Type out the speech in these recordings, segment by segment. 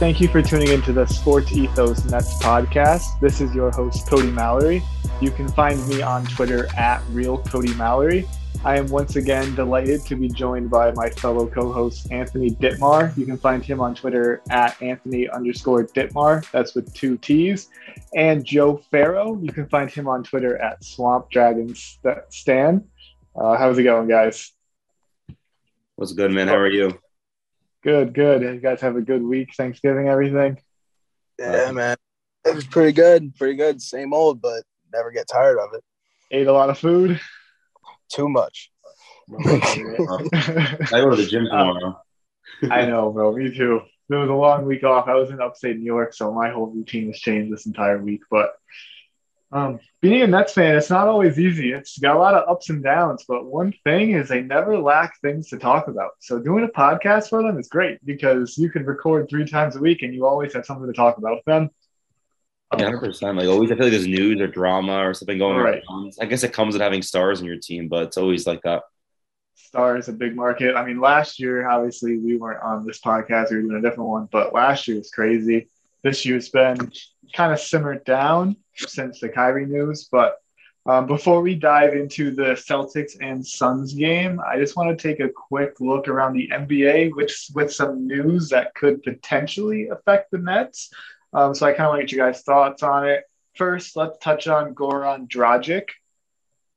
Thank you for tuning into the Sports Ethos Nets podcast. This is your host, Cody Mallory. You can find me on Twitter at Real Cody Mallory. I am once again delighted to be joined by my fellow co-host Anthony Ditmar. You can find him on Twitter at Anthony underscore Ditmar. That's with two T's. And Joe Farrow. You can find him on Twitter at Swamp Dragon Stan. Uh, how's it going, guys? What's good, man? How are you? Good, good. You guys have a good week, Thanksgiving, everything? Yeah, uh, man. It was pretty good. Pretty good. Same old, but never get tired of it. Ate a lot of food? Too much. I go to the gym tomorrow. I know, bro. Me too. It was a long week off. I was in upstate New York, so my whole routine has changed this entire week. But um, being a Nets fan, it's not always easy. It's got a lot of ups and downs, but one thing is they never lack things to talk about. So doing a podcast for them is great because you can record three times a week and you always have something to talk about with them. Hundred percent. Like always, I feel like there's news or drama or something going Right. on. I guess it comes with having stars in your team, but it's always like that. Star is a big market. I mean, last year, obviously, we weren't on this podcast. We were doing a different one, but last year was crazy. This year's been kind of simmered down since the Kyrie news. But um, before we dive into the Celtics and Suns game, I just want to take a quick look around the NBA, which with some news that could potentially affect the Nets. Um, so I kind of want to get you guys' thoughts on it. First, let's touch on Goran Dragic.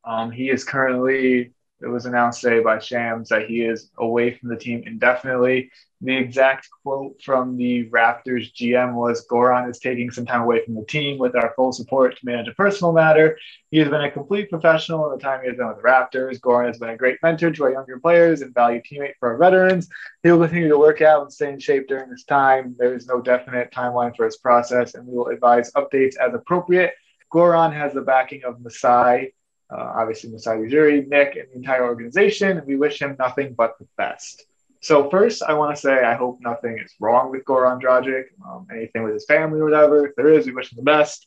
Um, he is currently it was announced today by Shams that he is away from the team indefinitely. The exact quote from the Raptors GM was Goran is taking some time away from the team with our full support to manage a personal matter. He has been a complete professional in the time he has been with the Raptors. Goran has been a great mentor to our younger players and valued teammate for our veterans. He will continue to work out and stay in shape during this time. There is no definite timeline for his process, and we will advise updates as appropriate. Goran has the backing of Masai, uh, obviously Masai Ujiri, Nick, and the entire organization, and we wish him nothing but the best. So first, I want to say I hope nothing is wrong with Goran Dragic, um, anything with his family or whatever. If there is, we wish him the best.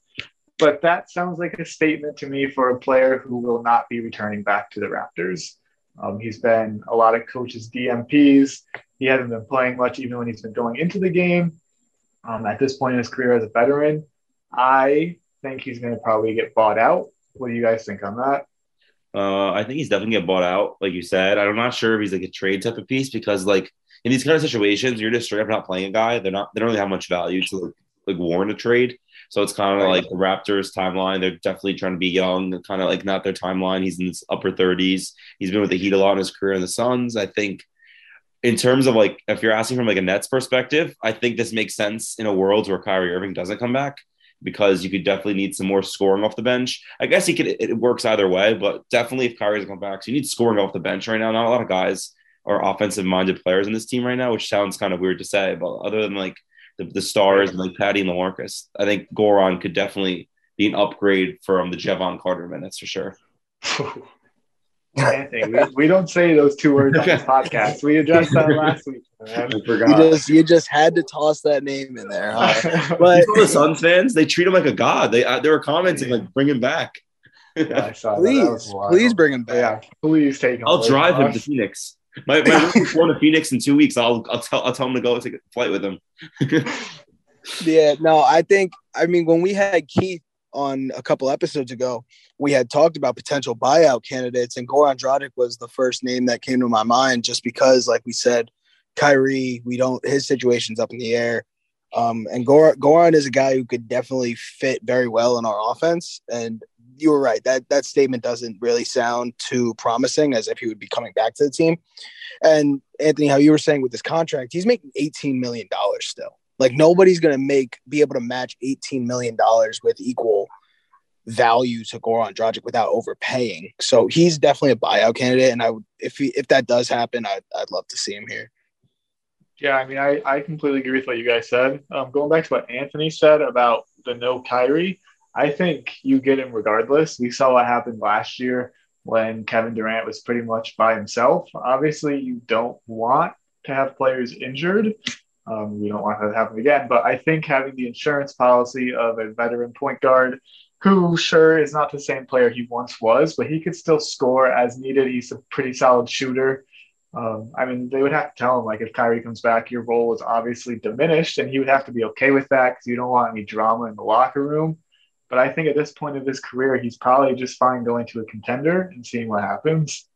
But that sounds like a statement to me for a player who will not be returning back to the Raptors. Um, he's been a lot of coaches' DNPs. He hasn't been playing much, even when he's been going into the game. Um, at this point in his career as a veteran, I think he's going to probably get bought out. What do you guys think on that? Uh, I think he's definitely get bought out, like you said. I'm not sure if he's like a trade type of piece because like in these kind of situations, you're just straight up not playing a guy. They're not. They don't really have much value to like, like warrant a trade. So it's kind of Right. like the Raptors timeline. They're definitely trying to be young, kind of like not their timeline. He's in his upper 30s. He's been with the Heat a lot in his career in the Suns. I think in terms of like if you're asking from like a Nets perspective, I think this makes sense in a world where Kyrie Irving doesn't come back because you could definitely need some more scoring off the bench. I guess he could it works either way, but definitely if Kyrie doesn't come back, so you need scoring off the bench right now. Not a lot of guys are offensive minded players in this team right now, which sounds kind of weird to say, but other than like the, the stars and like Patty and Lamarcus, I think Goran could definitely be an upgrade from the Jevon Carter minutes for sure. Anthony, we, we don't say those two words on this podcast. We addressed that last week. Man. I You just you just had to toss that name in there, huh? But Some of the Suns fans, they treat him like a god. They uh, they were commenting like, bring him back. Yeah, I saw that. That was please, please bring him back. Yeah, please take him. I'll away drive him to. Phoenix. My my roommate's going to Phoenix in two weeks. I'll I'll tell I'll tell him to go take a flight with him. Yeah, no, I think I mean when we had Keith on a couple episodes ago, we had talked about potential buyout candidates, and Goran Dragic was the first name that came to my mind, just because, like we said, Kyrie, we don't his situation's up in the air. Um, and Goran, Goran is a guy who could definitely fit very well in our offense. And you were right that that statement doesn't really sound too promising, as if he would be coming back to the team. And Anthony, how you were saying with this contract, he's making eighteen million dollars still. Like nobody's going to make be able to match eighteen million dollars with equal value to Goran Dragic without overpaying. So he's definitely a buyout candidate, and I would if he, if that does happen, I'd, I'd love to see him here. Yeah, I mean, I, I completely agree with what you guys said. Um, going back to what Anthony said about the no Kyrie, I think you get him regardless. We saw what happened last year when Kevin Durant was pretty much by himself. Obviously, you don't want to have players injured. Um, we don't want that to happen again. But I think having the insurance policy of a veteran point guard who, sure, is not the same player he once was, but he could still score as needed. He's a pretty solid shooter. Um, I mean, they would have to tell him like if Kyrie comes back, your role is obviously diminished, and he would have to be okay with that because you don't want any drama in the locker room. But I think at this point of his career, he's probably just fine going to a contender and seeing what happens.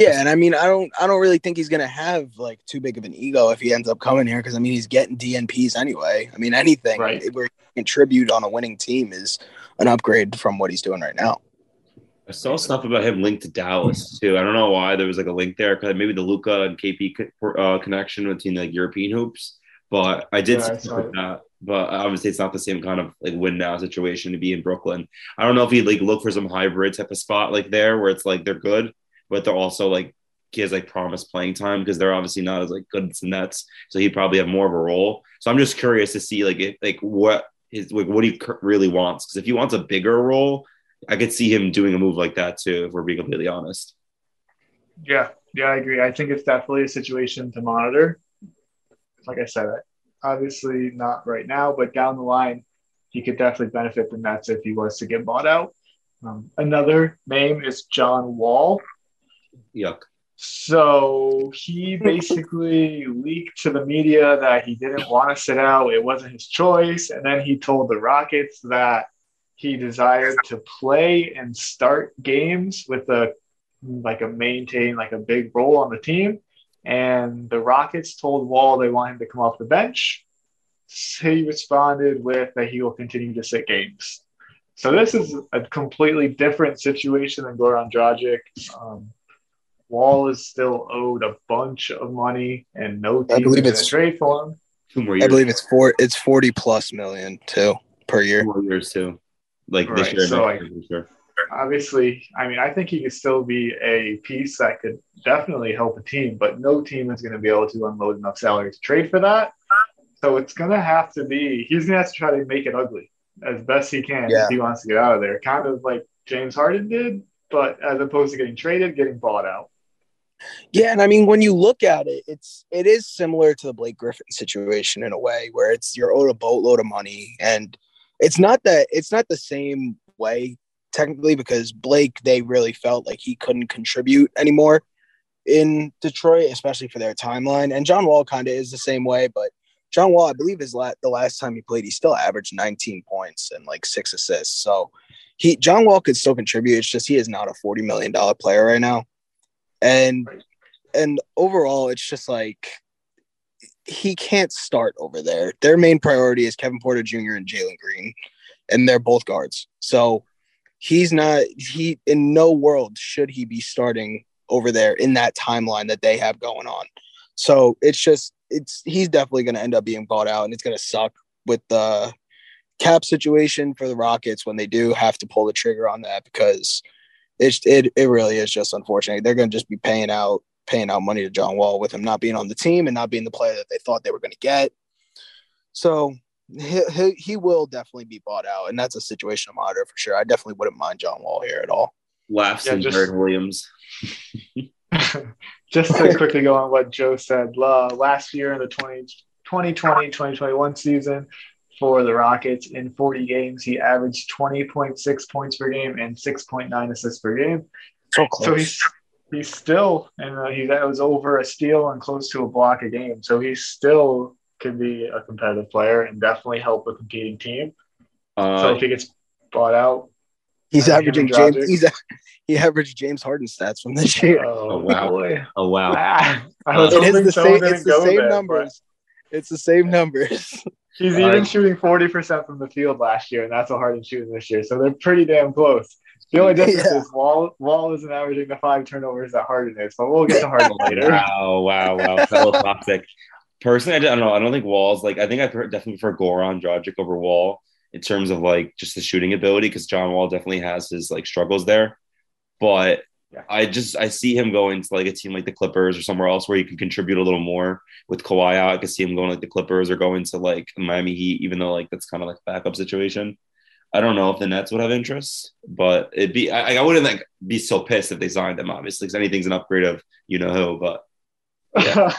Yeah, and I mean, I don't, I don't really think he's gonna have like too big of an ego if he ends up coming here because I mean, he's getting DNPs anyway. I mean, anything right. where he contribute on a winning team is an upgrade from what he's doing right now. I saw stuff about him linked to Dallas too. I don't know why there was like a link there because maybe the Luka and KP uh, connection between like European hoops. But I did Yeah, I see that. But obviously, it's not the same kind of like win now situation to be in Brooklyn. I don't know if he'd like look for some hybrid type of spot like there where it's like they're good, but they're also like he has like promised playing time because they're obviously not as like good as the Nets. So he'd probably have more of a role. So I'm just curious to see like if, like what his like what he really wants because if he wants a bigger role, I could see him doing a move like that too. If we're being completely honest. Yeah, yeah, I agree. I think it's definitely a situation to monitor. Like I said, obviously not right now, but down the line, he could definitely benefit the Nets if he was to get bought out. Um, another name is John Wall. Yuck. So he basically leaked to the media that he didn't want to sit out. It wasn't his choice. And then he told the Rockets that he desired to play and start games with a like a maintain like a big role on the team. And the Rockets told Wall they want him to come off the bench. He responded with that he will continue to sit games. So this is a completely different situation than Goran Dragic. Um, Wall is still owed a bunch of money, and no I team believe is going to it's- trade for him. Two more I believe it's four, it's forty plus million too per year. two year. more years too. Like this year, so, next year, sure. Obviously, I mean, I think he could still be a piece that could definitely help a team, but no team is going to be able to unload enough salary to trade for that. So it's going to have to be, he's going to have to try to make it ugly as best he can Yeah. if he wants to get out of there. Kind of like James Harden did, but as opposed to getting traded, getting bought out. Yeah, and I mean when you look at it, it's it is similar to the Blake Griffin situation in a way where it's you're owed a boatload of money, and it's not that it's not the same way technically because Blake they really felt like he couldn't contribute anymore in Detroit, especially for their timeline, and John Wall kind of is the same way, but John Wall, I believe, is la- the last time he played, he still averaged 19 points and like six assists. So he John Wall could still contribute. It's just he is not a 40 million dollar player right now, and and overall, it's just like he can't start over there. Their main priority is Kevin Porter Jr. and Jalen Green, and they're both guards. So he's not he in no world should he be starting over there in that timeline that they have going on. So it's just it's he's definitely going to end up being bought out, and it's going to suck with the cap situation for the Rockets when they do have to pull the trigger on that because it's it it really is just unfortunate. They're going to just be paying out paying out money to John Wall with him not being on the team and not being the player that they thought they were going to get. So he, he he will definitely be bought out, and that's a situation to monitor for sure. I definitely wouldn't mind John Wall here at all. Laughs Yeah, and just- Jared Williams. Just to quickly go on what Joe said, uh, last year in the 20, 2020 2021 season for the Rockets, in 40 games, he averaged 20.6 points per game and 6.9 assists per game. So close. So he's he's still, and uh, he that was over a steal and close to a block a game. So he still could be a competitive player and definitely help a competing team. so Uh, if he gets bought out, he's uh, averaging James. Dragic. He's a, he averaged James Harden stats from this year. oh, Oh, wow. oh wow. Ah, I was it is hoping the same. It's the same there, but- numbers. It's the same numbers. He's Uh, even shooting 40% from the field last year, and that's a Harden shooting this year. So they're pretty damn close. The only difference Yeah. is Wall Wall isn't averaging the five turnovers that Harden is, but we'll get to Harden later. Wow, wow, wow. That's a little toxic. Personally, I don't know. I don't think Wall's like. I think I definitely prefer Goran Dragic over Wall in terms of like just the shooting ability because John Wall definitely has his like struggles there. But Yeah. I just I see him going to like a team like the Clippers or somewhere else where he can contribute a little more with Kawhi out. I could see him going like the Clippers or going to like Miami Heat, even though like that's kind of like a backup situation. I don't know if the Nets would have interest, but it'd be I, I wouldn't like be so pissed if they signed him, obviously, because anything's an upgrade of you know who. But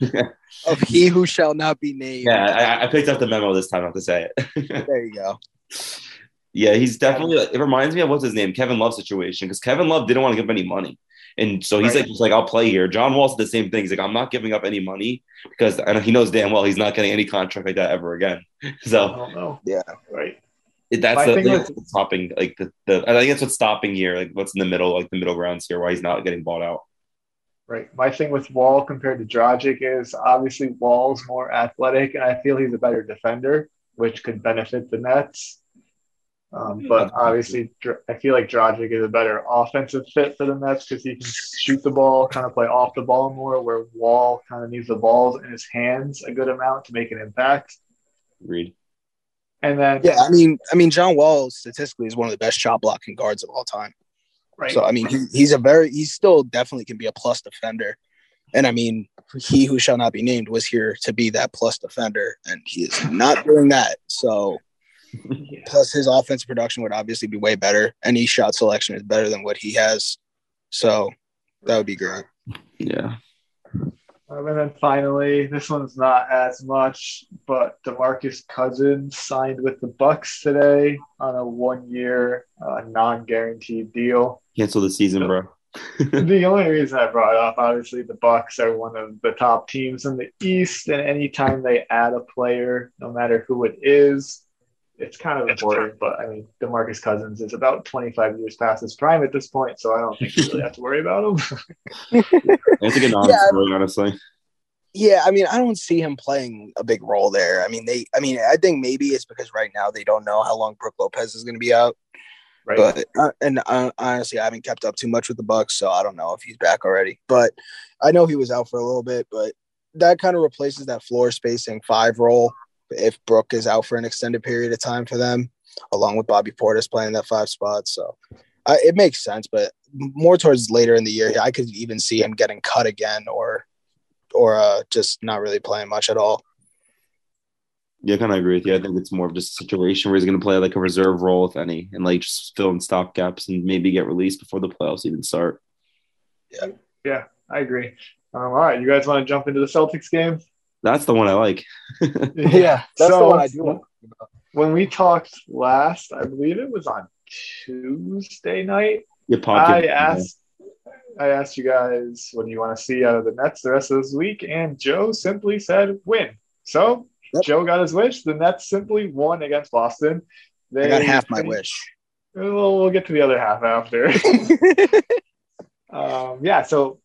Of he who shall not be named. yeah, I, I picked up the memo this time, not to say it. There you go. yeah, he's definitely. It reminds me of what's his name, Kevin Love situation, because Kevin Love didn't want to give him any money, and so he's Right. like, just like I'll play here. John Wall said the same thing. He's like, I'm not giving up any money because I know he knows damn well he's not getting any contract like that ever again. I So don't know. Yeah. Right. it, that's the thing thing with- that's stopping. Like the, the I think that's what's stopping here. Like what's in the middle, like the middle grounds here, why he's not getting bought out. Right. My thing with Wall compared to Dragic is obviously Wall's more athletic, and I feel he's a better defender, which could benefit the Nets. Um, but obviously, I feel like Dragic is a better offensive fit for the Nets because he can shoot the ball, kind of play off the ball more, where Wall kind of needs the balls in his hands a good amount to make an impact. Agreed. And then, Yeah, I mean, I mean, John Wall statistically is one of the best shot blocking guards of all time. right. So I mean, he, he's a very, he still definitely can be a plus defender. And I mean, he who shall not be named was here to be that plus defender, and he is not doing that. So Yeah. plus his offensive production would obviously be way better. Any shot selection is better than what he has. So that would be great. Yeah. Um, and then finally, this one's not as much, but Demarcus Cousins signed with the Bucks today on a one-year uh, non-guaranteed deal. Cancel the season, bro. the only reason I brought it up, obviously, the Bucks are one of the top teams in the East, and anytime they add a player, no matter who it is, it's kind of important. But I mean, Demarcus Cousins is about 25 years past his prime at this point, so I don't think you really have to worry about him. It's a good non-story, honestly. Yeah, I mean, I don't see him playing a big role there. I mean, they, I mean, I think maybe it's because right now they don't know how long Brook Lopez is going to be out. right? But uh, and uh, honestly, I haven't kept up too much with the Bucks, so I don't know if he's back already. But I know he was out for a little bit. But that kind of replaces that floor spacing five role if Brook is out for an extended period of time for them, along with Bobby Portis playing that five spot. So I, it makes sense. But more towards later in the year, I could even see him getting cut again, or or uh, just not really playing much at all. Yeah, I kind of agree with you. I think it's more of just a situation where he's going to play like a reserve role, if any, and like just fill in stop gaps and maybe get released before the playoffs even start. Yeah, yeah, I agree. Um, all right, you guys want to jump into the Celtics game? That's the one I like. Yeah, that's the one I do. want. When we talked last, I believe it was on Tuesday night. Your I pocket. asked, I asked you guys, what do you want to see out of the Nets the rest of this week? And Joe simply said, win. So Yep. Joe got his wish. The Nets simply won against Boston. They I got half my wish. We'll, we'll get to the other half after. um, yeah, so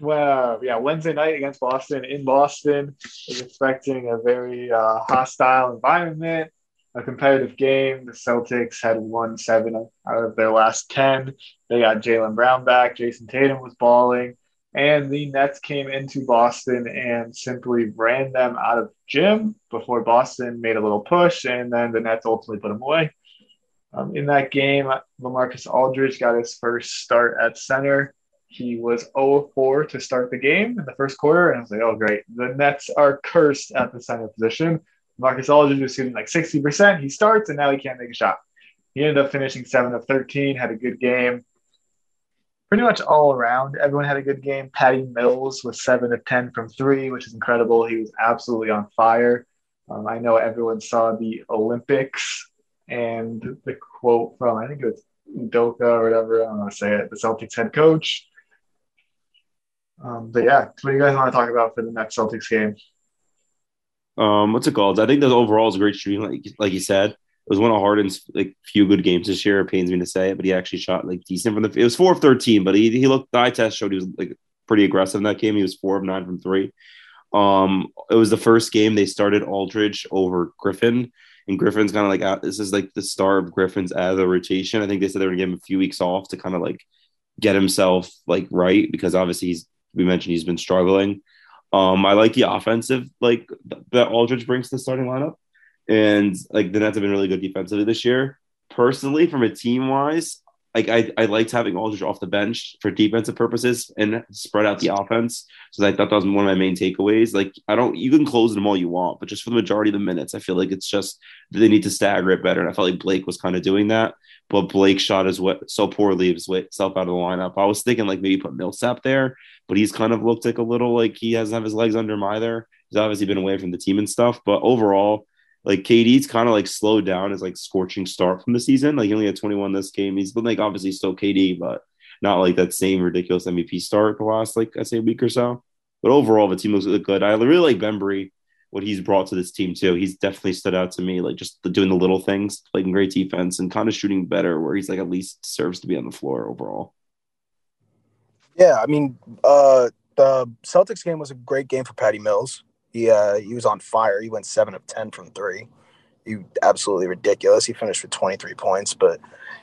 well, yeah, Wednesday night against Boston in Boston is expecting a very uh, hostile environment, a competitive game. The Celtics had won seven out of their last ten. They got Jaylen Brown back. Jayson Tatum was balling, and the Nets came into Boston and simply ran them out of gym before Boston made a little push, and then the Nets ultimately put them away. Um, in that game, Lamarcus Aldridge got his first start at center. He was 0-4 to start the game in the first quarter, and I was like, "Oh, great! The Nets are cursed at the center position." Marcus Aldridge was shooting like 60%. He starts, and now he can't make a shot. He ended up finishing 7 of 13, had a good game. Pretty much all around, everyone had a good game. Patty Mills was 7 of 10 from three, which is incredible. He was absolutely on fire. Um, I know everyone saw the Olympics and the quote from, I think it was Udoka or whatever, I don't how to say it, the Celtics head coach. Um, but yeah, what do you guys want to talk about for the next Celtics game? Um, what's it called? I think that overall is a great shooting, like like you said. It was one of Harden's like few good games this year. It pains me to say it, but he actually shot like decent from the. It was four of thirteen, but he he looked. The eye test showed he was like pretty aggressive in that game. He was four of nine from three. Um, it was the first game they started Aldridge over Griffin, and Griffin's kind of like this is like the star of Griffin's out of the rotation. I think they said they were gonna give him a few weeks off to kind of like get himself like right because obviously he's we mentioned he's been struggling. Um, I like the offensive like that Aldridge brings to the starting lineup, and like the Nets have been really good defensively this year. Personally, from a team wise, like I, I liked having Aldridge off the bench for defensive purposes and spread out the offense. So I thought that was one of my main takeaways. Like I don't, you can close them all you want, but just for the majority of the minutes, I feel like it's just they need to stagger it better. And I felt like Blake was kind of doing that, but Blake shot his what so poorly himself out of the lineup. I was thinking like maybe put Millsap there, but he's kind of looked like a little like he hasn't have his legs under him either. He's obviously been away from the team and stuff, but overall, like KD's kind of like slowed down his like scorching start from the season. Like he only had 21 this game. He's been like obviously still KD, but not like that same ridiculous MVP start the last like I say week or so. But overall, the team looks good. I really like Bembry, what he's brought to this team too. He's definitely stood out to me, like just doing the little things, playing great defense, and kind of shooting better, where he's like at least serves to be on the floor overall. Yeah, I mean, uh, the Celtics game was a great game for Patty Mills. He uh, he was on fire. He went seven of ten from three. He absolutely ridiculous. He finished with twenty three points, but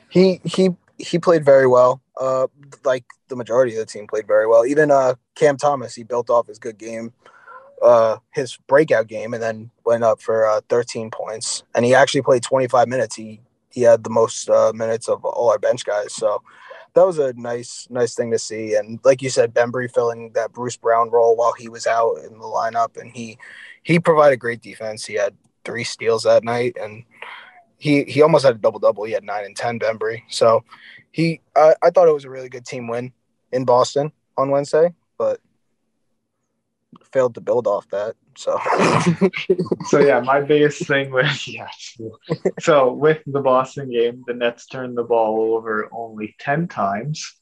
he he he played very well. Uh, like the majority of the team played very well. Even uh, Cam Thomas, he built off his good game, uh, his breakout game, and then went up for uh, 13 points. And he actually played 25 minutes. He he had the most uh, minutes of all our bench guys. So that was a nice nice thing to see. And like you said, Bembry filling that Bruce Brown role while he was out in the lineup, and he he provided great defense. He had three steals that night, and he he almost had a double double. He had nine and ten Bembry. So he I, I thought it was a really good team win in Boston on Wednesday, but failed to build off that. So, so yeah, my biggest thing with yeah, so with the Boston game, the Nets turned the ball over only ten times,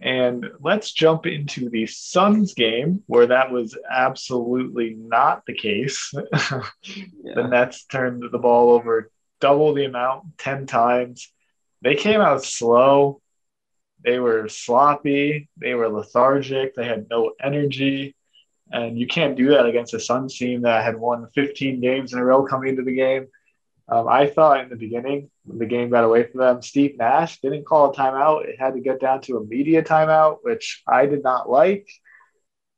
and let's jump into the Suns game where that was absolutely not the case. yeah. The Nets turned the ball over double the amount, ten times. They came out slow. They were sloppy. They were lethargic. They had no energy. And you can't do that against a Suns team that had won 15 games in a row coming into the game. Um, I thought in the beginning, when the game got away from them, Steve Nash didn't call a timeout. It had to get down to a media timeout, which I did not like.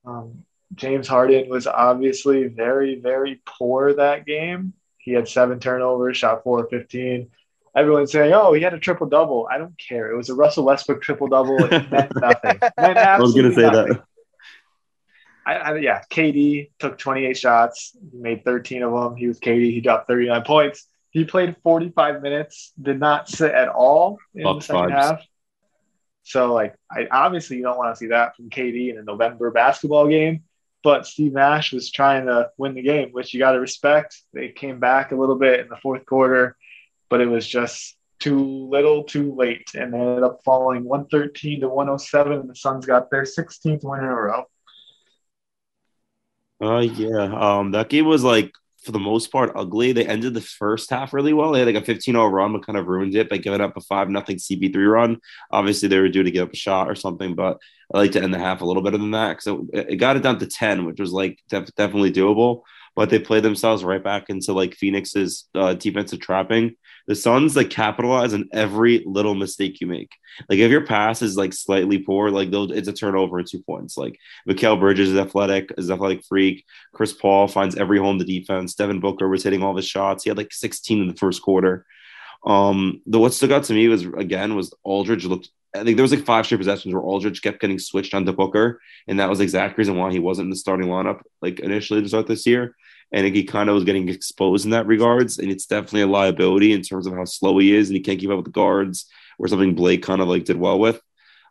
Um, James Harden was obviously very, very poor that game. He had seven turnovers, shot four of 15. Everyone's saying, oh, he had a triple double. I don't care. It was a Russell Westbrook triple double. It meant nothing. Meant I was going to say nothing. that. I, I, yeah, KD took 28 shots, made 13 of them. He was KD. He dropped 39 points. He played 45 minutes, did not sit at all in the second vibes. half. So, like, I obviously you don't want to see that from KD in a November basketball game. But Steve Nash was trying to win the game, which you got to respect. They came back a little bit in the fourth quarter, but it was just too little, too late, and they ended up falling 113 to 107. And the Suns got their 16th win in a row. Uh, yeah. Um, that game was like for the most part ugly. They ended the first half really well. They had like a 15-0 run, but kind of ruined it by giving up a five nothing CP3 run. Obviously, they were due to give up a shot or something, but I like to end the half a little better than that because it, it, got it down to 10, which was like def- definitely doable. But they play themselves right back into like Phoenix's uh, defensive trapping the Suns like capitalize on every little mistake you make. Like if your pass is like slightly poor, like it's a turnover and two points. Like Mikal Bridges is athletic, is athletic freak. Chris Paul finds every hole in the defense. Devin Booker was hitting all his shots. He had like 16 in the first quarter. Um, the what stuck out to me was again was Aldridge looked. I think there was like five straight possessions where Aldridge kept getting switched onto Booker, and that was the exact reason why he wasn't in the starting lineup like initially to start this year and he kind of was getting exposed in that regards. And it's definitely a liability in terms of how slow he is, and he can't keep up with the guards, or something Blake kind of like did well with.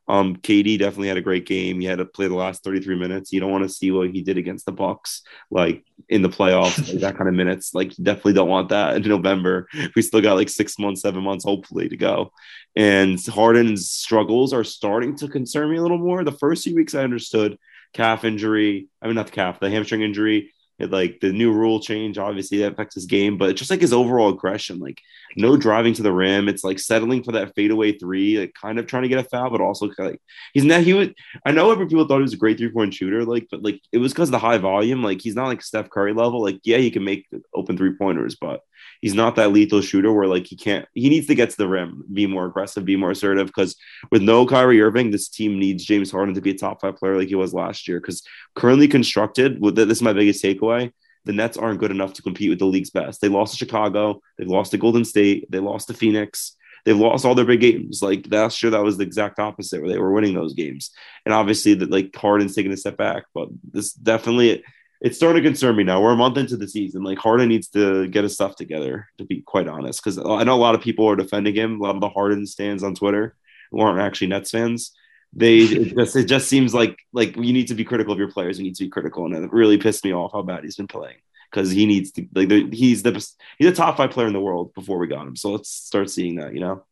Um, KD definitely had a great game. He had to play the last 33 minutes. You don't want to see what he did against the Bucks, like in the playoffs, like that kind of minutes. Like, definitely don't want that in November. We still got like six months, seven months, hopefully, to go. And Harden's struggles are starting to concern me a little more. The first few weeks, I understood calf injury. I mean, not the calf, the hamstring injury like the new rule change, obviously that affects his game, but just like his overall aggression, like no driving to the rim. It's like settling for that fadeaway three, like kind of trying to get a foul, but also like he's not. He would. I know every people thought he was a great three point shooter, like, but like it was because of the high volume. Like he's not like Steph Curry level. Like yeah, he can make open three pointers, but he's not that lethal shooter where like he can't. He needs to get to the rim, be more aggressive, be more assertive. Because with no Kyrie Irving, this team needs James Harden to be a top five player like he was last year. Because currently constructed, with this is my biggest takeaway the Nets aren't good enough to compete with the league's best. They lost to Chicago, they lost to Golden State, they lost to Phoenix. They've lost all their big games. Like last year, that was the exact opposite, where they were winning those games. And obviously, that like Harden's taking a step back, but this definitely it's starting to concern me now. We're a month into the season. Like Harden needs to get his stuff together, to be quite honest. Because I know a lot of people are defending him. A lot of the Harden stands on Twitter who aren't actually Nets fans they it just, it just seems like like you need to be critical of your players. You need to be critical, and it really pissed me off how bad he's been playing because he needs to like he's the he's a top five player in the world before we got him. So let's start seeing that. You know.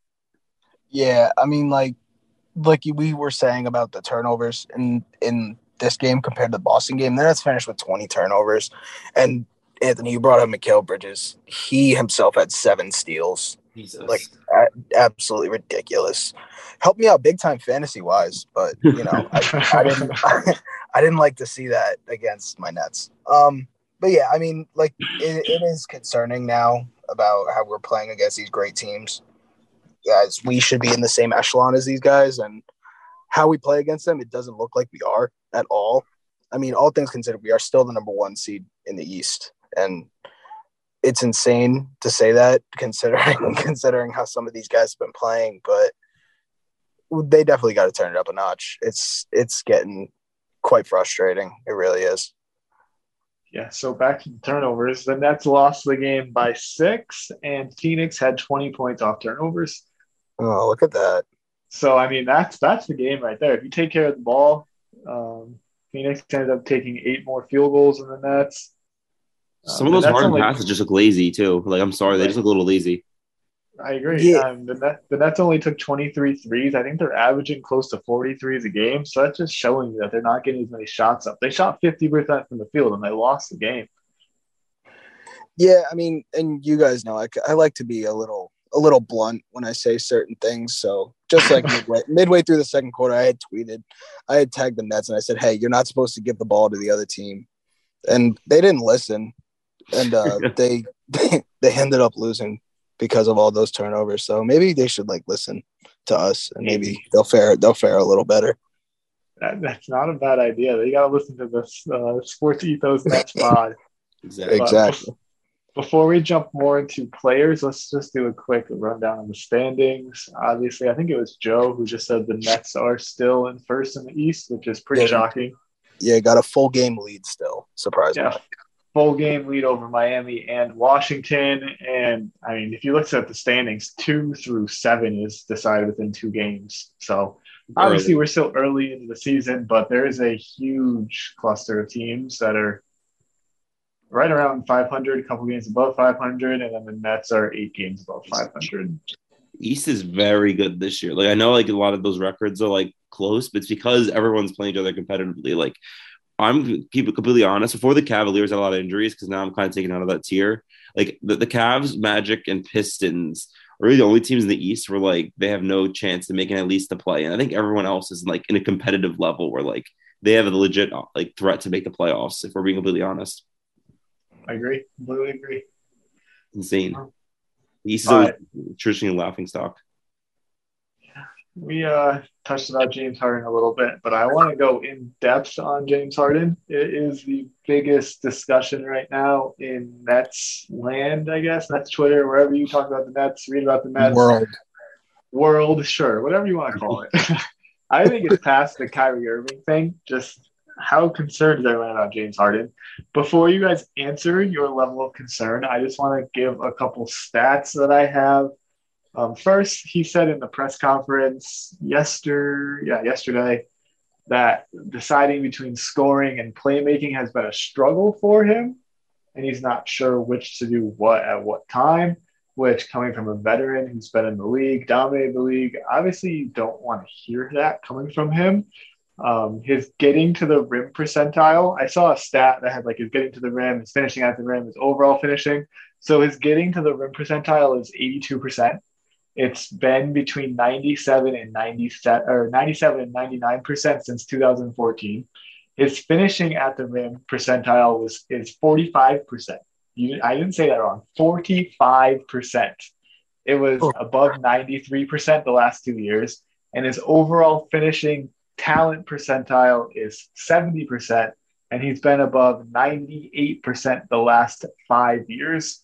Yeah, I mean, like like we were saying about the turnovers in in this game compared to the Boston game. Then it's finished with 20 turnovers, and Anthony, you brought up Mikal Bridges. He himself had seven steals. Jesus. Like absolutely ridiculous. Helped me out big time fantasy wise, but you know, I, I didn't I, I, didn't like to see that against my Nets. Um, but yeah, I mean, like it, it is concerning now about how we're playing against these great teams. Guys, we should be in the same echelon as these guys, and how we play against them, it doesn't look like we are at all. I mean, all things considered, we are still the number one seed in the East, and it's insane to say that considering considering how some of these guys have been playing, but they definitely got to turn it up a notch. It's it's getting quite frustrating. It really is. Yeah, so back to the turnovers. The Nets lost the game by six, and Phoenix had 20 points off turnovers. Oh, look at that. So I mean that's that's the game right there. If you take care of the ball, um, Phoenix ended up taking eight more field goals than the Nets. Some of those Harden only, passes just look lazy too. Like I'm sorry, right. they just look a little lazy. I agree. Yeah. Um, the, Net, the Nets only took 23 threes. I think they're averaging close to 40 threes a game. So that's just showing you that they're not getting as many shots up. They shot 50% from the field and they lost the game. Yeah, I mean, and you guys know, I, I like to be a little a little blunt when I say certain things. So just like midway, midway through the second quarter, I had tweeted, I had tagged the Nets and I said, "Hey, you're not supposed to give the ball to the other team," and they didn't listen and uh, they, they they ended up losing because of all those turnovers. So maybe they should like listen to us, and maybe they'll fare they'll fare a little better. That, that's not a bad idea. They got to listen to this uh, Sports Ethos Nets pod. exactly. exactly. Before we jump more into players, let's just do a quick rundown of the standings. Obviously, I think it was Joe who just said the Nets are still in first in the East, which is pretty yeah. shocking. Yeah, got a full game lead still, surprisingly. Yeah full game lead over Miami and Washington. And I mean, if you look at the standings, two through seven is decided within two games. So obviously, we're still early into the season, but there is a huge cluster of teams that are right around 500, a couple games above 500, and then the Nets are eight games above 500. East is very good this year. Like I know, like a lot of those records are like close, but it's because everyone's playing each other competitively. Like I'm keep it completely honest. Before the Cavaliers had a lot of injuries because now I'm kind of taken out of that tier. Like the, the Cavs, Magic, and Pistons are really the only teams in the East where like they have no chance to making at least the play. And I think everyone else is like in a competitive level where like they have a legit like threat to make the playoffs. If we're being completely honest, I agree. Completely agree. Insane. The East is right. traditionally a laughing stock we uh, touched about James Harden a little bit, but I want to go in depth on James Harden. It is the biggest discussion right now in Nets land, I guess. Nets Twitter, wherever you talk about the Nets, read about the Nets. World. World, sure, whatever you want to call it. I think it's past the Kyrie Irving thing. Just how concerned is everyone about James Harden? Before you guys answer your level of concern, I just want to give a couple stats that I have um, first, he said in the press conference yesterday, yeah, yesterday, that deciding between scoring and playmaking has been a struggle for him, and he's not sure which to do what at what time. Which, coming from a veteran who's been in the league, dominated the league, obviously you don't want to hear that coming from him. Um, his getting to the rim percentile, I saw a stat that had like his getting to the rim, his finishing at the rim, his overall finishing. So his getting to the rim percentile is 82%. It's been between 97 and 97 or 97 and 99% since 2014. His finishing at the rim percentile was is 45%. You, I didn't say that wrong. 45%. It was oh. above 93% the last two years. And his overall finishing talent percentile is 70%. And he's been above 98% the last five years.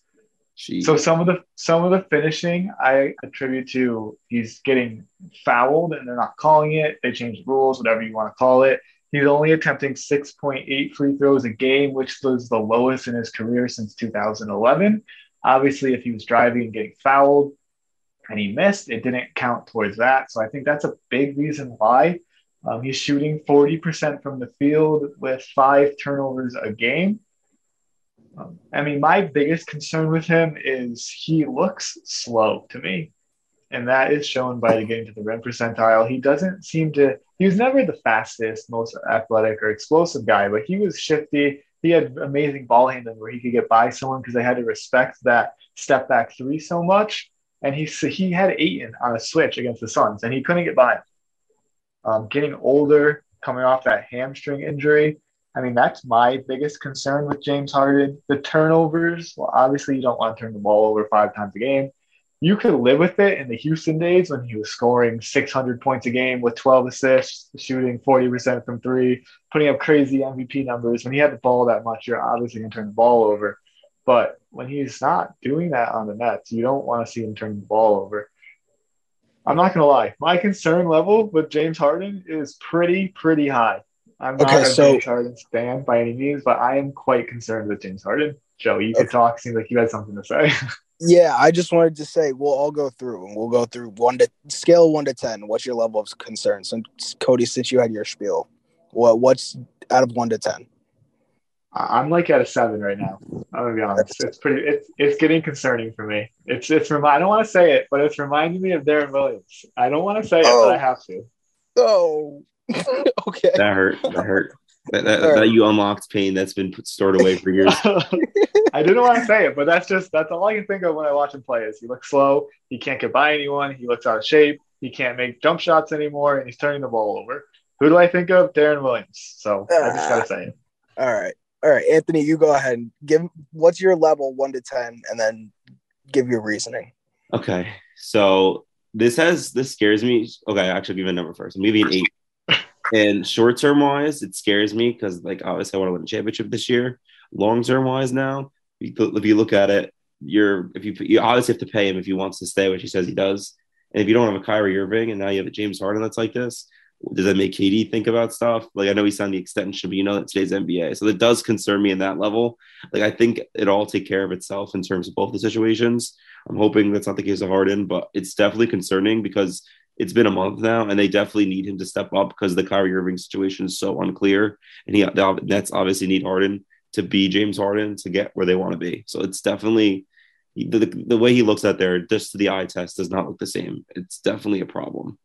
Jeez. So some of the some of the finishing I attribute to he's getting fouled and they're not calling it. They changed rules, whatever you want to call it. He's only attempting 6.8 free throws a game, which was the lowest in his career since 2011. Obviously, if he was driving and getting fouled and he missed, it didn't count towards that. So I think that's a big reason why. Um, he's shooting 40% from the field with five turnovers a game. Um, I mean, my biggest concern with him is he looks slow to me. And that is shown by the getting to the rim percentile. He doesn't seem to, he was never the fastest, most athletic or explosive guy, but he was shifty. He had amazing ball handling where he could get by someone because they had to respect that step back three so much. And he, he had Ayton on a switch against the Suns and he couldn't get by. Um, getting older, coming off that hamstring injury, I mean, that's my biggest concern with James Harden. The turnovers, well, obviously, you don't want to turn the ball over five times a game. You could live with it in the Houston days when he was scoring 600 points a game with 12 assists, shooting 40% from three, putting up crazy MVP numbers. When he had the ball that much, you're obviously going to turn the ball over. But when he's not doing that on the Nets, you don't want to see him turn the ball over. I'm not going to lie. My concern level with James Harden is pretty, pretty high. I'm not okay, a so, James Harden fan by any means, but I am quite concerned with James Harden. Joe, you could talk. Seems like you had something to say. yeah, I just wanted to say we'll all go through and we'll go through one to scale one to ten. What's your level of concern? So, Cody, since you had your spiel, what what's out of one to ten? I'm like at a seven right now. I'm gonna be honest. It's pretty. It's it's getting concerning for me. It's it's remind. I don't want to say it, but it's reminding me of Deron Williams. I don't want to say it, oh. but I have to. Oh, okay. That hurt. That hurt. That, that, right. that, you unlocked pain that's been put, stored away for years. I didn't want to say it, but that's just that's all I can think of when I watch him play. Is he looks slow? He can't get by anyone. He looks out of shape. He can't make jump shots anymore, and he's turning the ball over. Who do I think of? Deron Williams. So uh, I just gotta say it. All right, all right, Anthony, you go ahead and give. What's your level one to ten, and then give your reasoning. Okay, so this has this scares me. Okay, I actually, give a number first. I'm an eight and short term wise, it scares me because like obviously I want to win a championship this year. Long term wise, now if you look at it, you're if you you obviously have to pay him if he wants to stay, which he says he does. And if you don't have a Kyrie Irving and now you have a James Harden that's like this, does that make KD think about stuff? Like I know he signed the extension, but you know that today's NBA, so it does concern me in that level. Like I think it all take care of itself in terms of both the situations. I'm hoping that's not the case of Harden, but it's definitely concerning because it's been a month now, and they definitely need him to step up because the Kyrie Irving situation is so unclear, and he the Nets obviously need Harden to be James Harden to get where they want to be. So it's definitely the, the, way he looks at there, just the eye test, does not look the same. It's definitely a problem.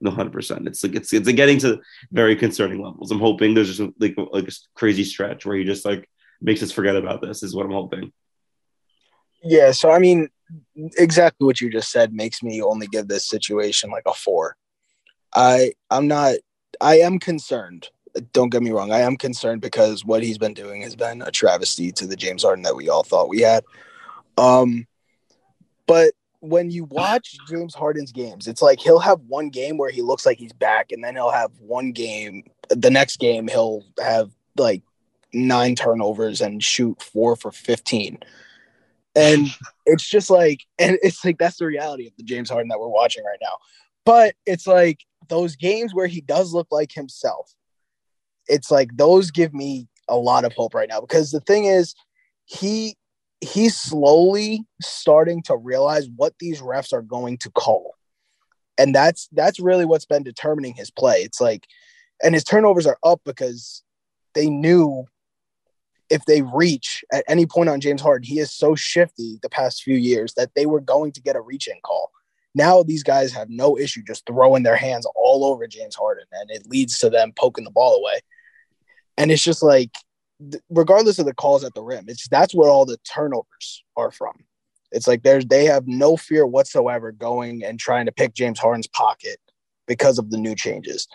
No, hundred percent. It's like it's it's getting to very concerning levels. I'm hoping there's just like like a crazy stretch where he just like makes us forget about this. Is what I'm hoping. Yeah. So I mean, exactly what you just said makes me only give this situation like a four. I I'm not I am concerned. Don't get me wrong. I am concerned because what he's been doing has been a travesty to the James Harden that we all thought we had. Um but when you watch James Harden's games, it's like he'll have one game where he looks like he's back, and then he'll have one game. The next game, he'll have like nine turnovers and shoot four for 15 and it's just like, and it's like that's the reality of the James Harden that we're watching right now. But it's like those games where he does look like himself. It's like those give me a lot of hope right now because the thing is, he he's slowly starting to realize what these refs are going to call. And that's that's really what's been determining his play. It's like and his turnovers are up because they knew if they reach at any point on James Harden, he is so shifty the past few years that they were going to get a reach in call. Now these guys have no issue just throwing their hands all over James Harden, and it leads to them poking the ball away. And it's just like, regardless of the calls at the rim, it's that's where all the turnovers are from. It's like there's they have no fear whatsoever going and trying to pick James Harden's pocket because of the new changes.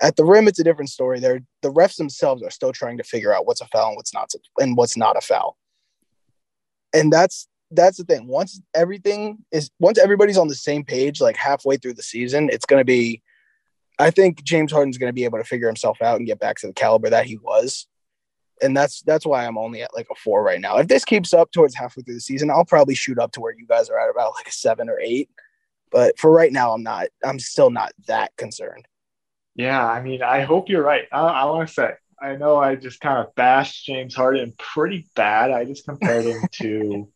At the rim, it's a different story. They're the refs themselves are still trying to figure out what's a foul and what's not, and what's not a foul. And that's that's the thing. Once everything is once everybody's on the same page, like halfway through the season, it's going to be. I think James Harden's going to be able to figure himself out and get back to the caliber that he was, and that's that's why I'm only at like a four right now. If this keeps up towards halfway through the season, I'll probably shoot up to where you guys are at about like a seven or eight. But for right now, I'm not. I'm still not that concerned. Yeah, I mean, I hope you're right. I, I want to say, I know I just kind of bashed James Harden pretty bad. I just compared him to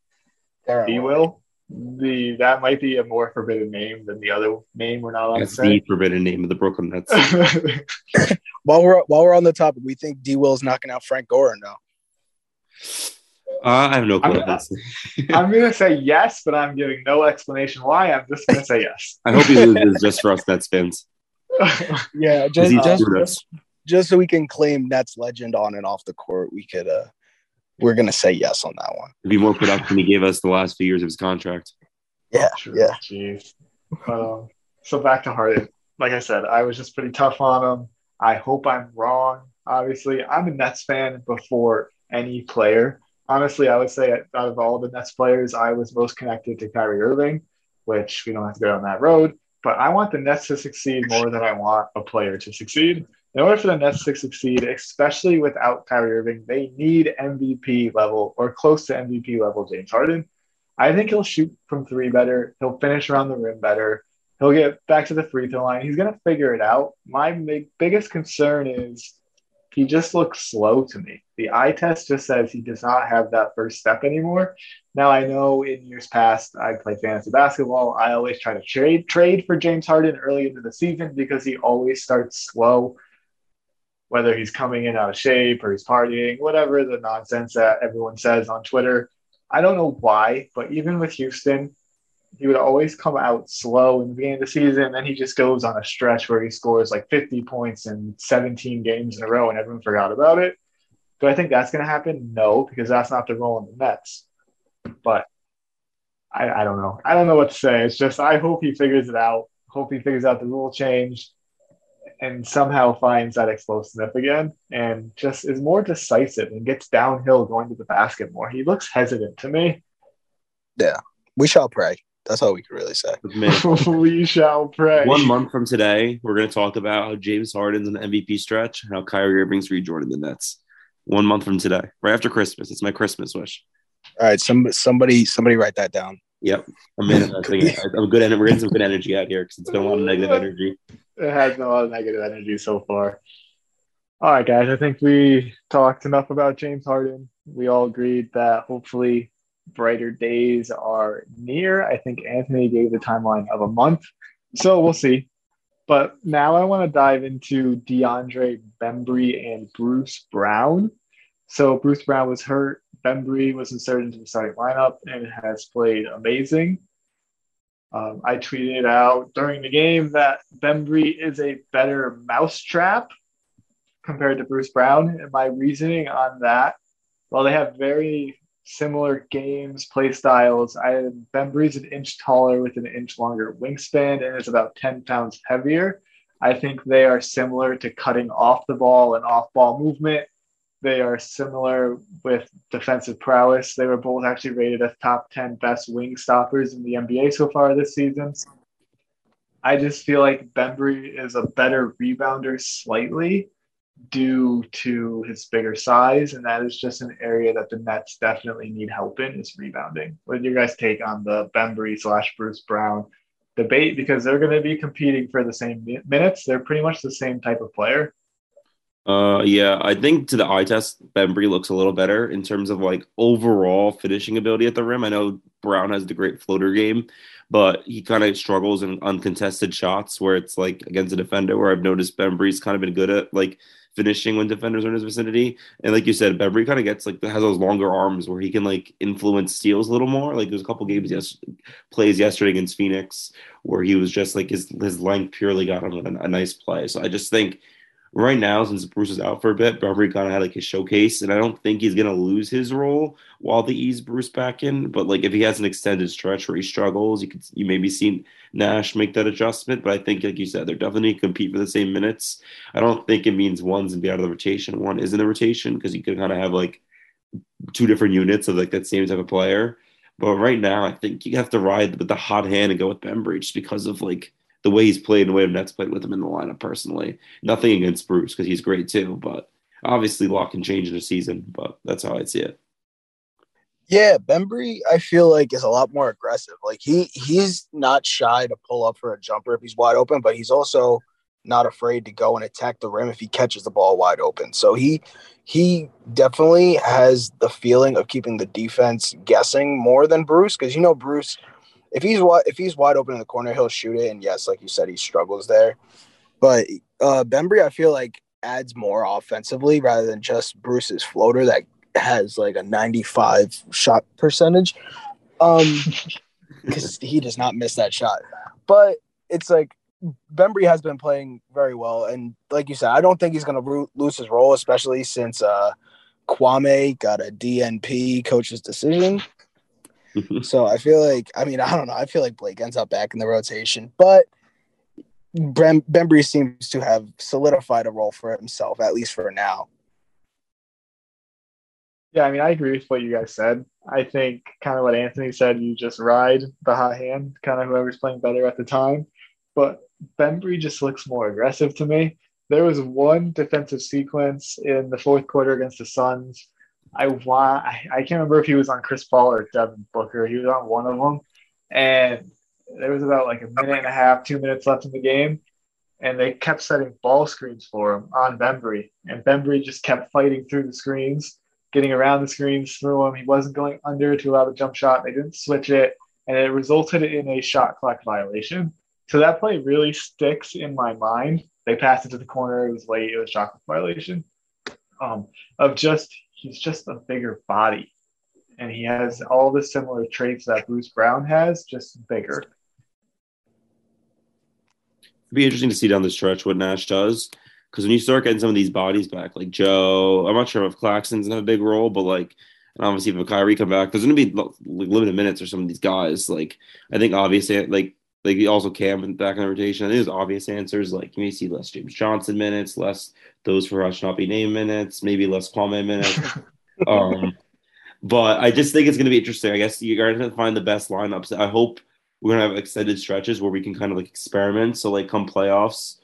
D Will. The that might be a more forbidden name than the other name we're not allowed That's to say. the forbidden name of the Brooklyn Nets. While we're while we're on the topic, we think D Will's knocking out Frank Gore now. Uh, I have no clue. I'm- honestly. I'm gonna say yes, but I'm giving no explanation why. I'm just gonna say yes. I hope he loses just for us Nets fans. yeah, just he just, screwed just so we can claim Nets legend on and off the court, we could uh we're gonna say yes on that one. It'd be more production he gave us the last few years of his contract. Yeah, True. yeah. Jeez. Um, so back to Harden. Like I said, I was just pretty tough on him. I hope I'm wrong. Obviously, I'm a Nets fan before any player. Honestly, I would say out of all the Nets players, I was most connected to Kyrie Irving, which we don't have to go down that road. But I want the Nets to succeed more than I want a player to succeed. In order for the Nets to succeed, especially without Kyrie Irving, they need MVP level or close to MVP level James Harden. I think he'll shoot from three better. He'll finish around the rim better. He'll get back to the free throw line. He's going to figure it out. My big, biggest concern is he just looks slow to me. The eye test just says he does not have that first step anymore. Now I know in years past I played fantasy basketball. I always try to trade trade for James Harden early into the season because he always starts slow. Whether he's coming in out of shape or he's partying, whatever the nonsense that everyone says on Twitter, I don't know why, but even with Houston, he would always come out slow in the beginning of the season. And then he just goes on a stretch where he scores like 50 points in 17 games in a row and everyone forgot about it. Do I think that's going to happen? No, because that's not the role in the Nets. But I, I don't know. I don't know what to say. It's just I hope he figures it out. Hope he figures out the rule change and somehow finds that explosiveness again and just is more decisive and gets downhill going to the basket more. He looks hesitant to me. Yeah, we shall pray. That's all we can really say. We shall pray. one month from today, we're going to talk about how James Harden's an MVP stretch and how Kyrie Irving's rejoining the Nets. One month from today, right after Christmas. It's my Christmas wish. All right, some somebody somebody write that down. Yep. I'm manifesting it. I'm good. We're getting some good energy out here because it's been a lot of negative energy. It has been a lot of negative energy so far. All right, guys. I think we talked enough about James Harden. We all agreed that hopefully brighter days are near. I think Anthony gave the timeline of a month. So we'll see. But now I want to dive into DeAndre Bembry and Bruce Brown. So Bruce Brown was hurt. Bembry was inserted into the starting lineup and has played amazing. Um, I tweeted out during the game that Bembry is a better mousetrap compared to Bruce Brown. And my reasoning on that, while they have very similar games, play styles, I Bembry's an inch taller with an inch longer wingspan and is about 10 pounds heavier. I think they are similar to cutting off the ball and off ball movement. They are similar with defensive prowess. They were both actually rated as top 10 best wing stoppers in the NBA so far this season. I just feel like Bembry is a better rebounder slightly due to his bigger size, and that is just an area that the Nets definitely need help in is rebounding. What do you guys take on the Bembry slash Bruce Brown debate? Because they're going to be competing for the same minutes. They're pretty much the same type of player. Uh, yeah, I think to the eye test, Bembry looks a little better in terms of like overall finishing ability at the rim. I know Brown has the great floater game, but he kind of struggles in uncontested shots where it's like against a defender. Where I've noticed Bembry's kind of been good at like finishing when defenders are in his vicinity. And like you said, Bembry kind of gets like has those longer arms where he can like influence steals a little more. Like there's a couple games yes plays yesterday against Phoenix where he was just like his his length purely got him a, a nice play. So I just think right now, since Bruce is out for a bit, Bembry kind of had like his showcase, and I don't think he's gonna lose his role while they ease Bruce back in. But like if he has an extended stretch where he struggles, you could you maybe see Nash make that adjustment. But I think, like you said, they're definitely compete for the same minutes. I don't think it means one's gonna be out of the rotation, one is in the rotation because you could kind of have like two different units of like that same type of player. But right now, I think you have to ride with the hot hand and go with Bembry just because of like the way he's played and the way of Nets played with him in the lineup personally. Nothing against Bruce because he's great too, but obviously a can change in a season, but that's how I see it. Yeah, Bembry, I feel like is a lot more aggressive. Like he he's not shy to pull up for a jumper if he's wide open, but he's also not afraid to go and attack the rim if he catches the ball wide open. So he he definitely has the feeling of keeping the defense guessing more than Bruce because you know Bruce if he's if he's wide open in the corner, he'll shoot it. And yes, like you said, he struggles there. But uh Bembry, I feel like adds more offensively rather than just Bruce's floater that has like a 95 shot percentage. Um because he does not miss that shot. But it's like Bembry has been playing very well, and like you said, I don't think he's going to lose his role, especially since uh, Kwame got a DNP coach's decision. so I feel like, I mean, I don't know. I feel like Blake ends up back in the rotation, but Brem- Bembry seems to have solidified a role for himself, at least for now. Yeah, I mean, I agree with what you guys said. I think kind of what Anthony said, you just ride the hot hand, kind of whoever's playing better at the time. But Bembry just looks more aggressive to me. There was one defensive sequence in the fourth quarter against the Suns I want I, I can't remember if he was on Chris Paul or Devin Booker. He was on one of them, and there was about like a minute and a half, two minutes left in the game, and they kept setting ball screens for him on Bembry, and Bembry just kept fighting through the screens, getting around the screens through him. He wasn't going under to allow the jump shot. They didn't switch it, and it resulted in a shot clock violation. So that play really sticks in my mind. They passed it to the corner. It was late. It was shot clock violation. Um, of just he's just a bigger body. And he has all the similar traits that Bruce Brown has, just bigger. It'd be interesting to see down the stretch what Nash does. Because when you start getting some of these bodies back, like Joe, I'm not sure if Claxton's in a big role, but like, and obviously if a Kyrie come back, there's going to be limited minutes for some of these guys. Like, I think obviously, like, like also Cam back in the rotation. I think there's obvious answers. Like you may see less James Johnson minutes, less those for us not be named minutes, maybe less Kwame minutes. um, but I just think it's going to be interesting. I guess you're going to find the best lineups. I hope we're going to have extended stretches where we can kind of like experiment. So like come playoffs,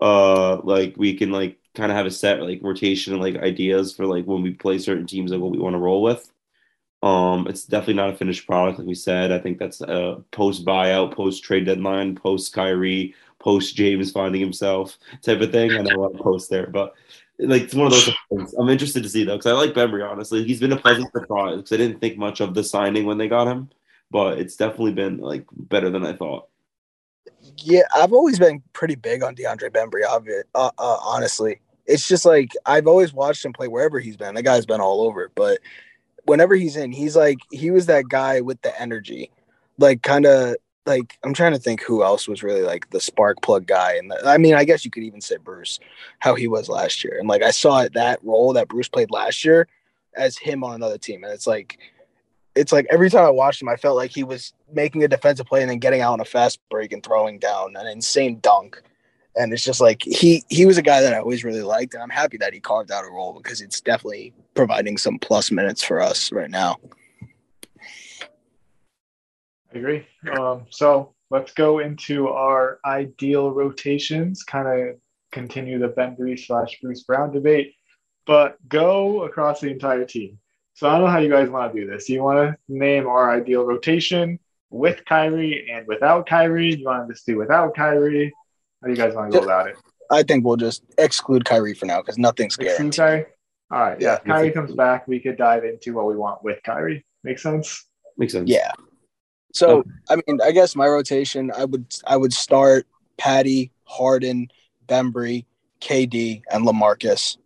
uh, like we can like kind of have a set like rotation and like ideas for like when we play certain teams like what we want to roll with. Um, it's definitely not a finished product, like we said. I think that's a post buyout, post trade deadline, post Kyrie, post James finding himself type of thing. I know a lot of posts there, but like it's one of those things. I'm interested to see though, because I like Bembry honestly. He's been a pleasant surprise because I didn't think much of the signing when they got him, but it's definitely been like better than I thought. Yeah, I've always been pretty big on DeAndre Bembry. Uh, uh, honestly, it's just like I've always watched him play wherever he's been. The guy's been all over, but whenever he's in, he's like he was that guy with the energy, like kind of like I'm trying to think who else was really like the spark plug guy. And I mean, I guess you could even say Bruce, how he was last year. And like I saw that role that Bruce played last year as him on another team, and it's like it's like every time I watched him, I felt like he was making a defensive play and then getting out on a fast break and throwing down an insane dunk and it's just like he he was a guy that I always really liked, and I'm happy that he carved out a role because it's definitely providing some plus minutes for us right now. I agree. Um, so let's go into our ideal rotations. Kind of continue the Bembry slash Bruce Brown debate, but go across the entire team. So I don't know how you guys want to do this. You want to name our ideal rotation with Kyrie and without Kyrie? You want to just do without Kyrie? How do you guys want to go about it? I think we'll just exclude Kyrie for now because nothing's Exclude guaranteed. Kyrie? All right. Yeah. Yeah. If Kyrie comes back, we could dive into what we want with Kyrie. Make sense? Makes sense. Yeah. So I mean, I guess my rotation, I would I would start Patty, Harden, Bembry, KD, and Lamarcus.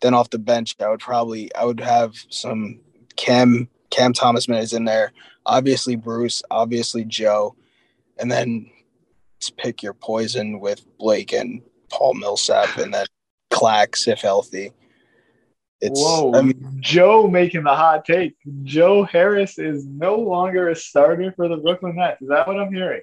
Then off the bench, I would probably I would have some Cam Cam Thomas minutes in there. Obviously Bruce, obviously Joe, and then just pick your poison with Blake and Paul Millsap, and then Clax if healthy. It's Whoa. I mean, Joe making the hot take. Joe Harris is no longer a starter for the Brooklyn Nets. Is that what I'm hearing?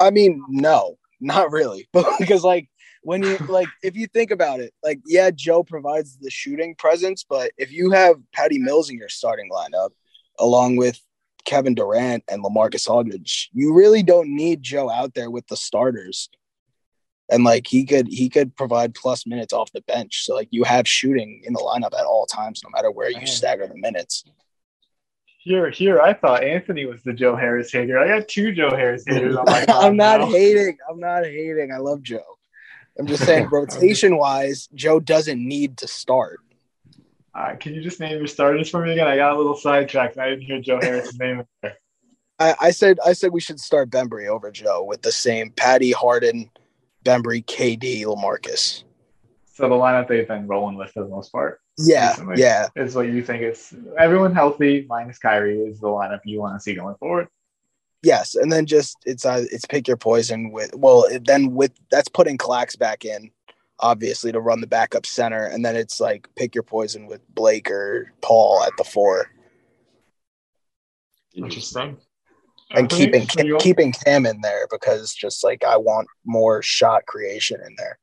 I mean, no, not really. But because like when you like if you think about it, like yeah, Joe provides the shooting presence, but if you have Patty Mills in your starting lineup along with Kevin Durant and LaMarcus Aldridge, you really don't need Joe out there with the starters. And like he could he could provide plus minutes off the bench. So like you have shooting in the lineup at all times, no matter where you stagger the minutes. Here, here, I thought Anthony was the Joe Harris hater. I got two Joe Harris haters on my I'm not now. hating. I'm not hating. I love Joe. I'm just saying, rotation wise, Joe doesn't need to start. Uh, can you just name your starters for me again? I got a little sidetracked. I didn't hear Joe Harris's name there. I, I said I said we should start Bembry over Joe with the same Patty Harden, Bembry, KD, Lamarcus. So the lineup they've been rolling with for the most part Yeah, Recently. yeah, is what you think is everyone healthy minus Kyrie is the lineup you want to see going forward. yes. And then just it's uh, it's pick your poison with well it- then with that's putting Clax back in, obviously to run the backup center, and then it's like pick your poison with Blake or Paul at the four. Interesting. and Anthony, keeping so you- keeping Cam in there because just like I want more shot creation in there.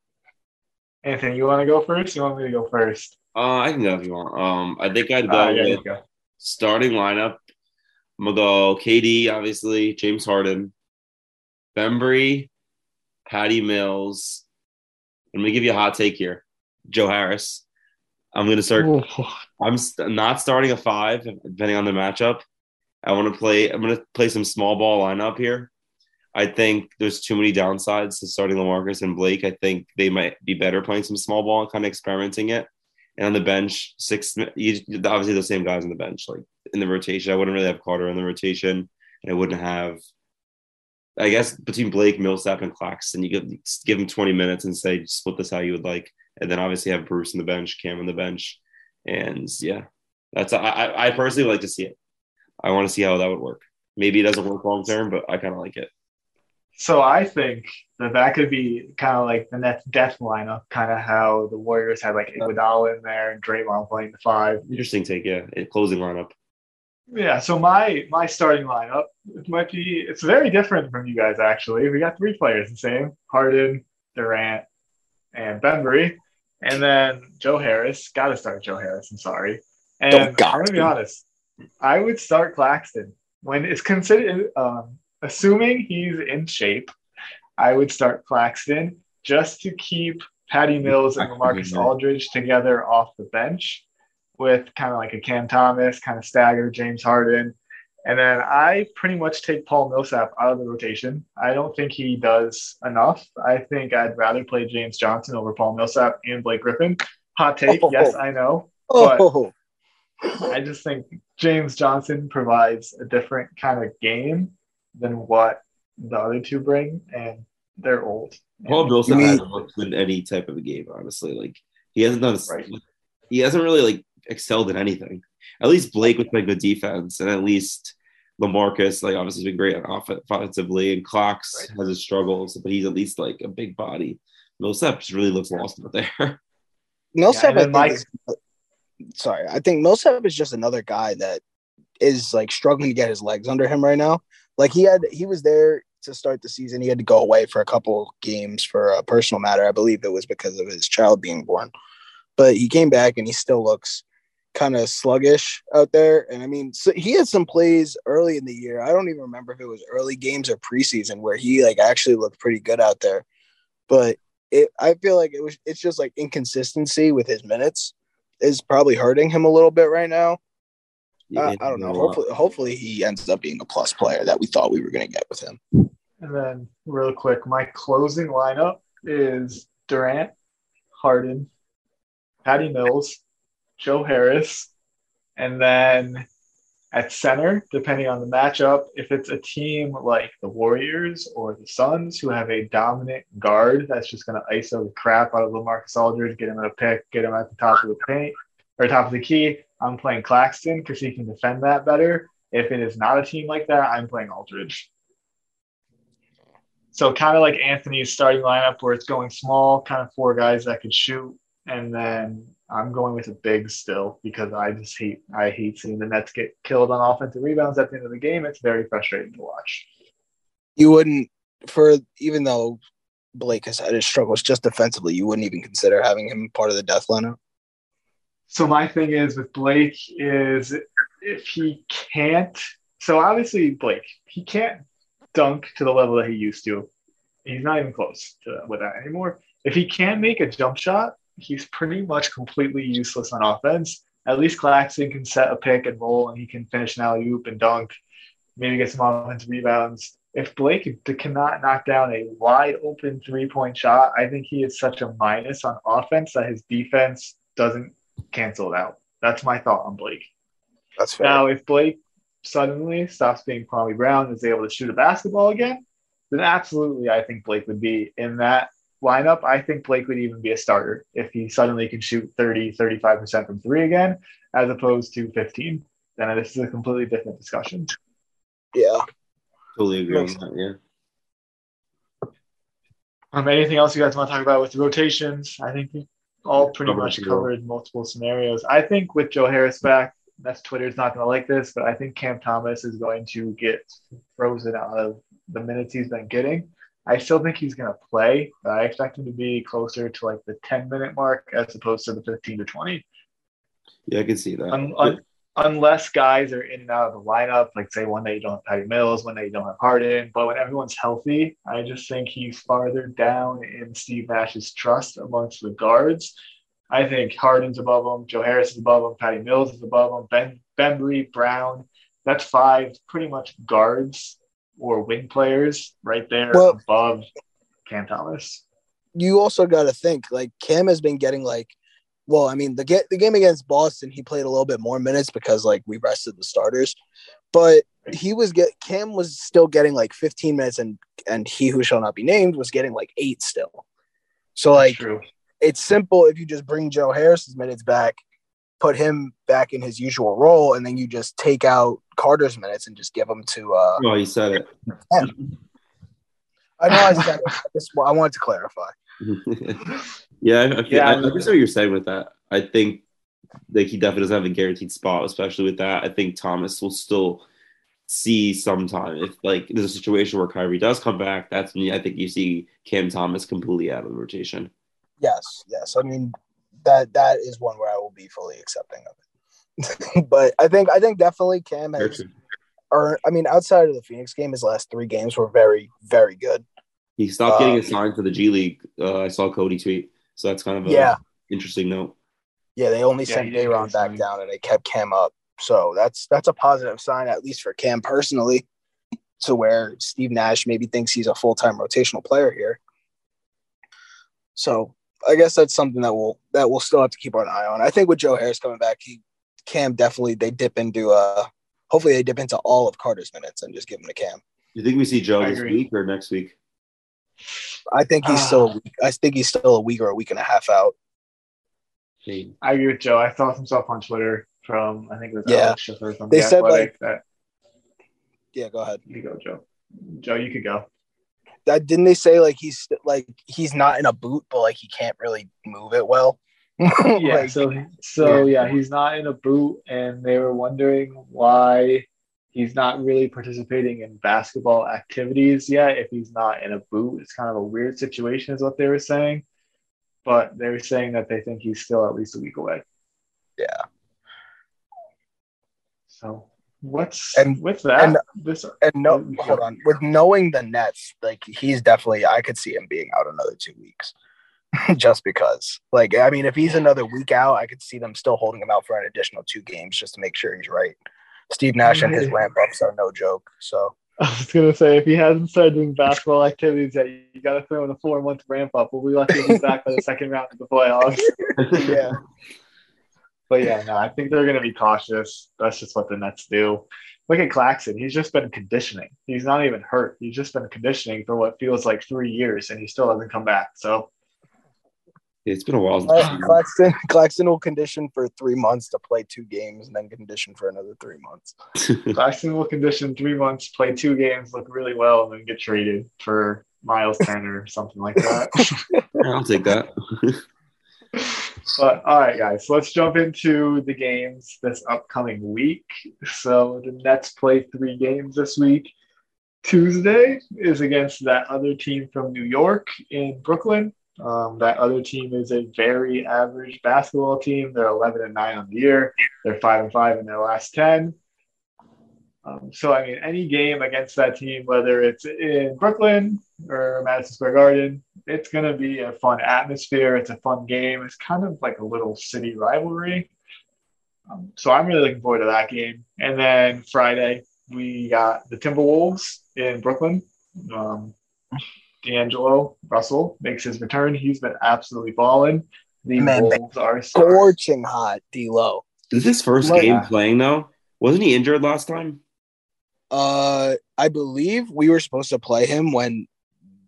Anthony, you want to go first? You want me to go first? Uh, I can go if you want. Um, I think I'd go Uh, yeah, with go. starting lineup. I'm gonna go KD, obviously, James Harden, Bembry, Patty Mills. I'm gonna give you a hot take here. Joe Harris. I'm gonna start. I'm st- not starting a five, depending on the matchup. I want to play. I'm gonna play some small ball lineup here. I think there's too many downsides to starting Lamarcus and Blake. I think they might be better playing some small ball and kind of experimenting it. And on the bench, six you, obviously the same guys on the bench, like in the rotation. I wouldn't really have Carter in the rotation, and I wouldn't have. I guess between Blake, Millsap, and Claxton, you could give them 20 minutes and say split this how you would like, and then obviously have Bruce on the bench, Cam on the bench, and yeah, that's I, I personally like to see it. I want to see how that would work. Maybe it doesn't work long term, but I kind of like it. So I think that that could be kind of like the Nets death lineup, kind of how the Warriors had like Iguodala in there and Draymond playing the five. Interesting take, yeah. Closing lineup. Yeah. So my my starting lineup it might be it's very different from you guys actually. We got three players the same: Harden, Durant, and Bembry, and then Joe Harris. Got to start Joe Harris. I'm sorry. And I'm gonna be honest. I would start Claxton when it's considered. Um, assuming he's in shape, I would start Claxton just to keep Patty Mills and Marcus Aldridge together off the bench with kind of like a Cam Thomas, kind of stagger James Harden. And then I pretty much take Paul Millsap out of the rotation. I don't think he does enough. I think I'd rather play James Johnson over Paul Millsap and Blake Griffin. Hot take, Oh. yes, I know. Oh. But- Oh, I just think James Johnson provides a different kind of game than what the other two bring, and they're old. Paul Millsap hasn't looked good in any type of a game, honestly. Like he hasn't done. Right. He hasn't really like excelled in anything. At least Blake was playing good defense, and at least Lamarcus, like obviously, has been great on off- offensively, and Clax Right. has his struggles, but he's at least like a big body. Millsap just really looks lost out there. Millsap. and then I Mike- think is, sorry, I think Millsap is just another guy that is like struggling to get his legs under him right now. Like he had, he was there to start the season. He had to go away for a couple games for a personal matter. I believe it was because of his child being born. But he came back and he still looks kind of sluggish out there. And I mean, so he had some plays early in the year. I don't even remember if it was early games or preseason where he like actually looked pretty good out there. But it, I feel like it was, it's just like inconsistency with his minutes is probably hurting him a little bit right now. I, I don't know. Hopefully, hopefully he ends up being a plus player that we thought we were going to get with him. And then, real quick, my closing lineup is Durant, Harden, Patty Mills, Joe Harris, and then at center, depending on the matchup, if it's a team like the Warriors or the Suns who have a dominant guard that's just going to ISO the crap out of LaMarcus Aldridge, get him at a pick, get him at the top of the paint or top of the key, I'm playing Claxton because he can defend that better. If it is not a team like that, I'm playing Aldridge. So kind of like Anthony's starting lineup where it's going small, kind of four guys that could shoot, and then I'm going with a big still because I just hate I hate seeing the Nets get killed on offensive rebounds at the end of the game. It's very frustrating to watch. You wouldn't for even though Blake has had his struggles just defensively, you wouldn't even consider having him part of the death lineup. So my thing is with Blake is if he can't so obviously Blake, he can't dunk to the level that he used to. He's not even close to with that anymore. If he can't make a jump shot, he's pretty much completely useless on offense. At least Claxton can set a pick and roll, and he can finish an alley oop and dunk, maybe get some offensive rebounds. If Blake cannot knock down a wide open three point shot, I think he is such a minus on offense that his defense doesn't cancel it out. That's my thought on Blake. That's fair. Now, if Blake suddenly stops being Kwame Brown and is able to shoot a basketball again, then absolutely, I think Blake would be in that lineup, I think Blake would even be a starter if he suddenly can shoot 30, 35% from three again, as opposed to 15. Then this is a completely different discussion. Yeah. Totally agree on that. Yeah. Um, anything else you guys want to talk about with the rotations? I think we all pretty much covered multiple scenarios. I think with Joe Harris back, that's Twitter's not going to like this, but I think Cam Thomas is going to get frozen out of the minutes he's been getting. I still think he's going to play. I expect him to be closer to like the 10 minute mark as opposed to the 15 to 20. Yeah, I can see that. Un- un- unless guys are in and out of the lineup, like say one day you don't have Patty Mills, one day you don't have Harden, but when everyone's healthy, I just think he's farther down in Steve Nash's trust amongst the guards. I think Harden's above him, Joe Harris is above him, Patty Mills is above him, Ben Bembry, Brown. That's five pretty much guards or wing players right there Well- above Cam Thomas. you also got to think like Cam has been getting like, well, I mean the get the game against Boston, he played a little bit more minutes because like we rested the starters, but he was get Cam was still getting like 15 minutes, and and he who shall not be named was getting like eight still. So like true. it's simple if you just bring Joe Harris's minutes back, put him back in his usual role, and then you just take out Carter's minutes and just give them to. uh Oh, you said it. I know I said it. I just I wanted to clarify. yeah, I, I, feel, Yeah, I, I I understand what you're saying with that. I think like he definitely doesn't have a guaranteed spot, especially with that. I think Thomas will still see sometime if like there's a situation where Kyrie does come back. That's me. I think you see Cam Thomas completely out of the rotation. Yes, yes. I mean that that is one where I will be fully accepting of it. but I think I think definitely Cam has or I mean outside of the Phoenix game, his last three games were very, very good. He stopped getting Uh, assigned for the G League. Uh, I saw Cody tweet, so that's kind of a Yeah. interesting note. Yeah, they only Yeah, sent he Day'Ron back signed. down and they kept Cam up. So that's that's a positive sign, at least for Cam personally, to where Steve Nash maybe thinks he's a full time rotational player here. So I guess that's something that we'll that we'll still have to keep our eye on. I think with Joe Harris coming back, he Cam definitely they dip into uh hopefully they dip into all of Carter's minutes and just give him to Cam. You think we see Joe I this agree. week or next week? I think he's Ah. still a week, I think he's still a week or a week and a half out. I agree with Joe. I saw some stuff on Twitter from I think it was Yeah. Alex Schiffer from They the said, Athletic that Yeah, go ahead. you go, Joe. Joe, you could go. That didn't they say like he's like he's not in a boot, but like he can't really move it well. Yeah, Like, so so yeah, he's not in a boot, and they were wondering why he's not really participating in basketball activities yet. If he's not in a boot, it's kind of a weird situation, is what they were saying. But they were saying that they think he's still at least a week away. yeah, So what's And- with that? and- this and no, oh, hold on. With knowing the Nets, like he's definitely, I could see him being out another two weeks, just because. Like, I mean, if he's another week out, I could see them still holding him out for an additional two games just to make sure he's right. Steve Nash and his ramp ups are no joke. So I was gonna say if he hasn't started doing basketball activities yet, you got to throw in a four month ramp up. We'll be lucky to be back by the second round of the playoffs. yeah. But yeah, no, I think they're gonna be cautious. That's just what the Nets do. Look at Claxton. He's just been conditioning. He's not even hurt. He's just been conditioning for what feels like three years, and he still hasn't come back. So It's been a while. Uh, Claxton, Claxton will condition for three months to play two games and then condition for another three months. Claxton will condition three months, play two games, look really well, and then get traded for Myles Turner or something like that. I'll take that. But all right, guys, let's jump into the games this upcoming week. So the Nets play three games this week. Tuesday is against that other team from New York in Brooklyn. Um, that other team is a very average basketball team. They're 11 and 9 on the year. They're 5 and 5 in their last 10. Um, so, I mean, any game against that team, whether it's in Brooklyn or Madison Square Garden, it's going to be a fun atmosphere. It's a fun game. It's kind of like a little city rivalry. Um, so I'm really looking forward to that game. And then Friday, we got the Timberwolves in Brooklyn. Um, D'Angelo Russell makes his return. He's been absolutely balling. The Man, Wolves are. Scorching hot, D-Lo. This his first Like- game playing though. Wasn't he injured last time? Uh, I believe we were supposed to play him when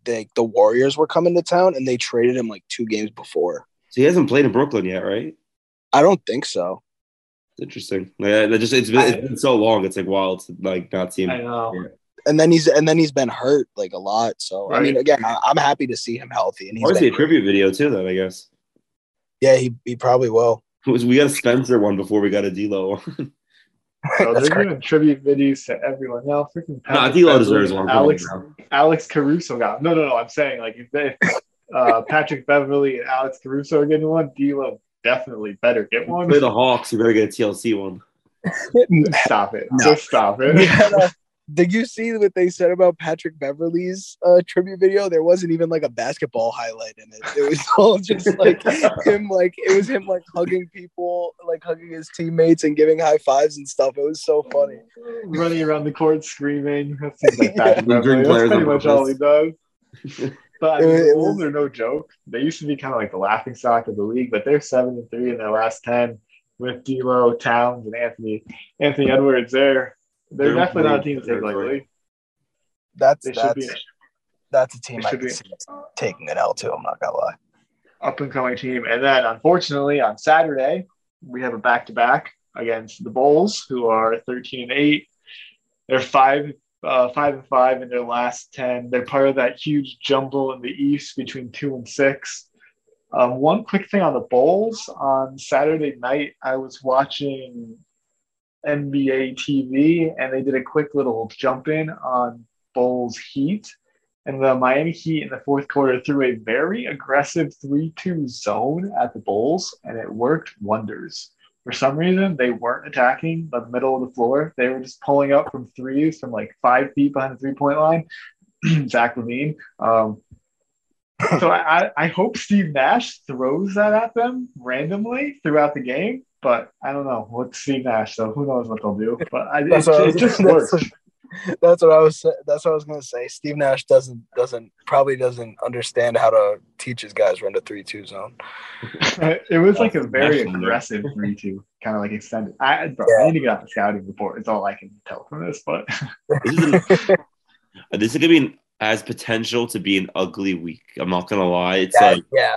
the the Warriors were coming to town, and they traded him like two games before. So he hasn't played in Brooklyn yet, right? I don't think so. Interesting. Yeah, that just it's been, it's been so long. It's like wild to like not see him. I know. And then he's and then he's been hurt like a lot. So I mean, again, I, I'm happy to see him healthy. And he's Or is he a tribute video too? Then I guess yeah, he he probably will. Was- we got a Spencer one before we got a D'Lo. one. So they're giving tribute videos to everyone now. Freaking Patrick D'Lo Beverley deserves one. Alex Alex Caruso got no no no. I'm saying like if they, uh, Patrick Beverley and Alex Caruso are getting one, D'Lo definitely better get one. Play the Hawks. You better get a TLC one. Stop it. No. Just stop it. had a- did you see what they said about Patrick Beverley's uh, tribute video? There wasn't even like a basketball highlight in it. It was all just like him, like it was him like hugging people, like hugging his teammates and giving high fives and stuff. It was so funny. Running around the court screaming. That seems like Yeah. Beverley. That's pretty much all he does. But I mean, It the was- are no joke. They used to be kind of like the laughing stock of the league, but they're seven and three in their last ten with D'Lo, Towns, and Anthony Anthony Edwards. They're they're They're definitely not a team to take lightly. That's They should be that's that's a team I should can be- see taking an L too. I'm not gonna lie. up and coming team. And then unfortunately on Saturday, we have a back to back against the Bulls, who are 13 and 8. They're five uh, five and five in their last 10. They're part of that huge jumble in the East between two and six. Um, one quick thing on the Bulls on Saturday night, I was watching NBA TV and they did a quick little jump in on Bulls Heat. And the Miami Heat in the fourth quarter threw a very aggressive 3 2 zone at the Bulls, and it worked wonders. For some reason, they weren't attacking the middle of the floor. They were just pulling up from threes from like five feet behind the three point line. Zach LaVine. Um, so I, I- I hope Steve Nash throws that at them randomly throughout the game, but I don't know. What's Steve Nash? So who knows what they'll do? But I, it, That's what I was- it just that's works. That's what I was. That's what I was gonna say. Steve Nash doesn't doesn't probably doesn't understand how to teach his guys run the three two zone. it was like a very National there. aggressive 3 2, kind of like extended. I, bro, Yeah. I need to get out the scouting report. It's all I can tell from this, but This is, this is gonna be an, as potential to be an ugly week. I'm not gonna lie. It's yeah, like yeah,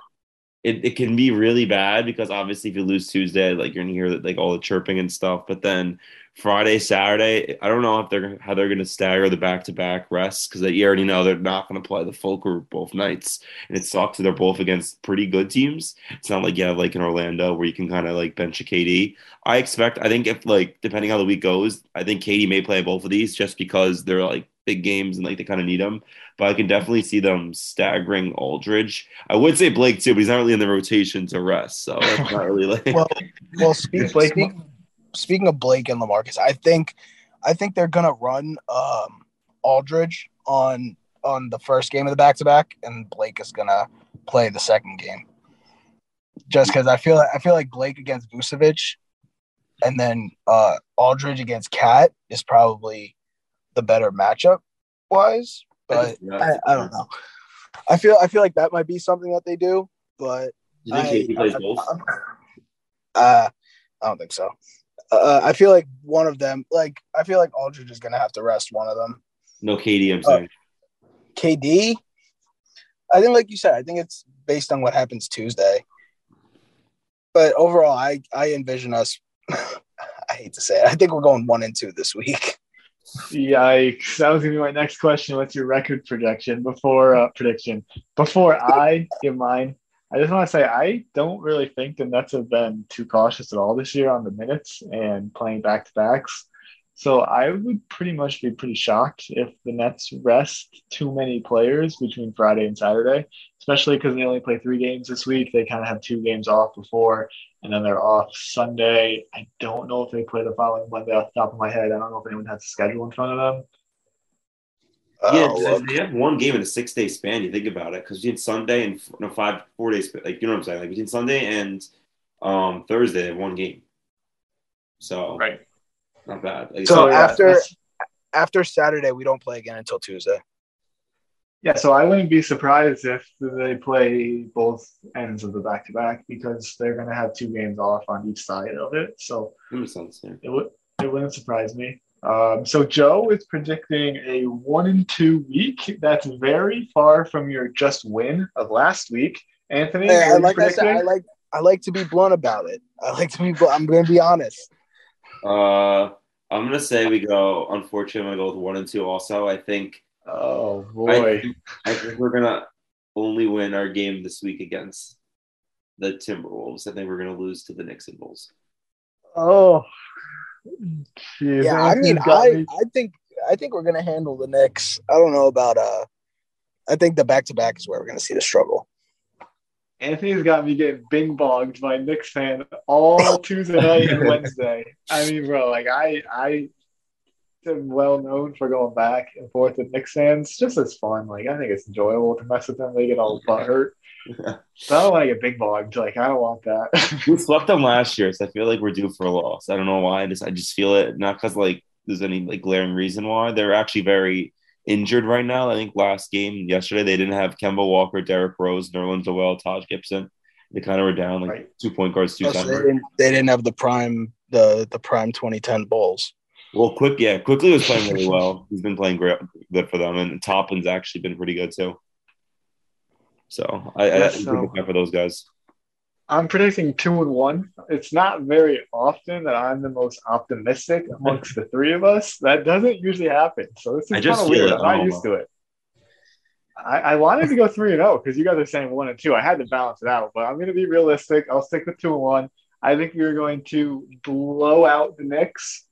it, it can be really bad because obviously if you lose Tuesday, like you're gonna hear like all the chirping and stuff. But then Friday, Saturday, I don't know if they're how they're gonna stagger the back to back rests because you already know they're not gonna play the full group both nights, and it sucks. that They're both against pretty good teams. It's not like you have like in Orlando where you can kind of like bench a KD. I expect. I think if like depending how the week goes, I think KD may play both of these just because they're like big games and like they kind of need them. But I can definitely see them staggering Aldridge. I would say Blake too, but he's not really in the rotation to rest, so that's not really like. Well, well, speak, Blake- speak, speaking of Blake and Lamarcus, I think, I think they're gonna run um, Aldridge on on the first game of the back to back, and Blake is gonna play the second game. Just because I feel I feel like Blake against Vucevic, and then uh, Aldridge against Cat is probably the better matchup wise, but I, I don't know. I feel I feel like that might be something that they do, but you think I- KD plays I- both? Uh, I don't think so. Uh, I feel like one of them, like I feel like Aldridge is gonna have to rest one of them. No KD, I'm saying. KD, I think, like you said, I think it's based on what happens Tuesday. But overall, I I envision us. I hate to say it. I think we're going one and two this week. Yikes! That was gonna be my next question. What's your record projection before uh, prediction? Before I give mine, I just want to say I don't really think the Nets have been too cautious at all this year on the minutes and playing back to backs. So I would pretty much be pretty shocked if the Nets rest too many players between Friday and Saturday, especially because they only play three games this week. They kind of have two games off before, and then they're off Sunday. I don't know if they play the following Monday off the top of my head. I don't know if anyone has a schedule in front of them. Yeah, Oh, they- have one game in a six day span. You think about it, because between Sunday and no five four days, like you know what I'm saying, like between Sunday and um Thursday, they have one game. So right, not bad. Like, So yeah, after- that's- after Saturday, we don't play again until Tuesday. Yeah, so I wouldn't be surprised if they play both ends of the back to back because they're going to have two games off on each side of it. So that makes sense. Yeah. it would it wouldn't surprise me. Um, so Joe is predicting a one and two week. That's very far from your just win of last week. Anthony, Hey, what are you like I said. I like I like to be blunt about it. I like to be. bl- I'm going to be honest. Uh, I'm gonna say we go. Unfortunately, I'm gonna go with one and two. Also, I think oh I, boy, think- I think we're gonna only win our game this week against the Timberwolves. I think we're gonna lose to the Knicks and Bulls. oh, Jeez, Yeah, I mean, I me. I think I think we're going to handle the Knicks. I don't know about. uh I think the back to back is where we're going to see the struggle. Anthony's got me getting bing bogged by Knicks fan all Tuesday night and Wednesday. I mean, bro, like I I am well known for going back and forth with Knicks fans. Just as fun. Like I think it's enjoyable to mess with them. They get all butt hurt. So I don't want to get big bogged. Like I don't want that. we swept them last year, so I feel like we're due for a loss. I don't know why. I just I just feel it. Not because like there's any like glaring reason why. They're actually very injured right now. I think last game yesterday they didn't have Kemba Walker, Derrick Rose, Nerlens Noel, Taj Gibson. They kind of were down like Right. two point guards, two Oh, so they, didn't, they didn't have the prime the the prime 2010 Bulls. Well, quick, yeah, Quickley was playing really well. He's been playing great, good for them, and Toppin's actually been pretty good too. So I, I, I so- for those guys. I'm predicting two and one. It's not very often that I'm the most optimistic amongst the three of us. That doesn't usually happen. So this is kind just of weird. I'm not used to it. I, I wanted to go three and oh, zero because you guys are saying one and two. I had to balance it out, but I'm going to be realistic. I'll stick with two and one. I think we're going to blow out the Knicks.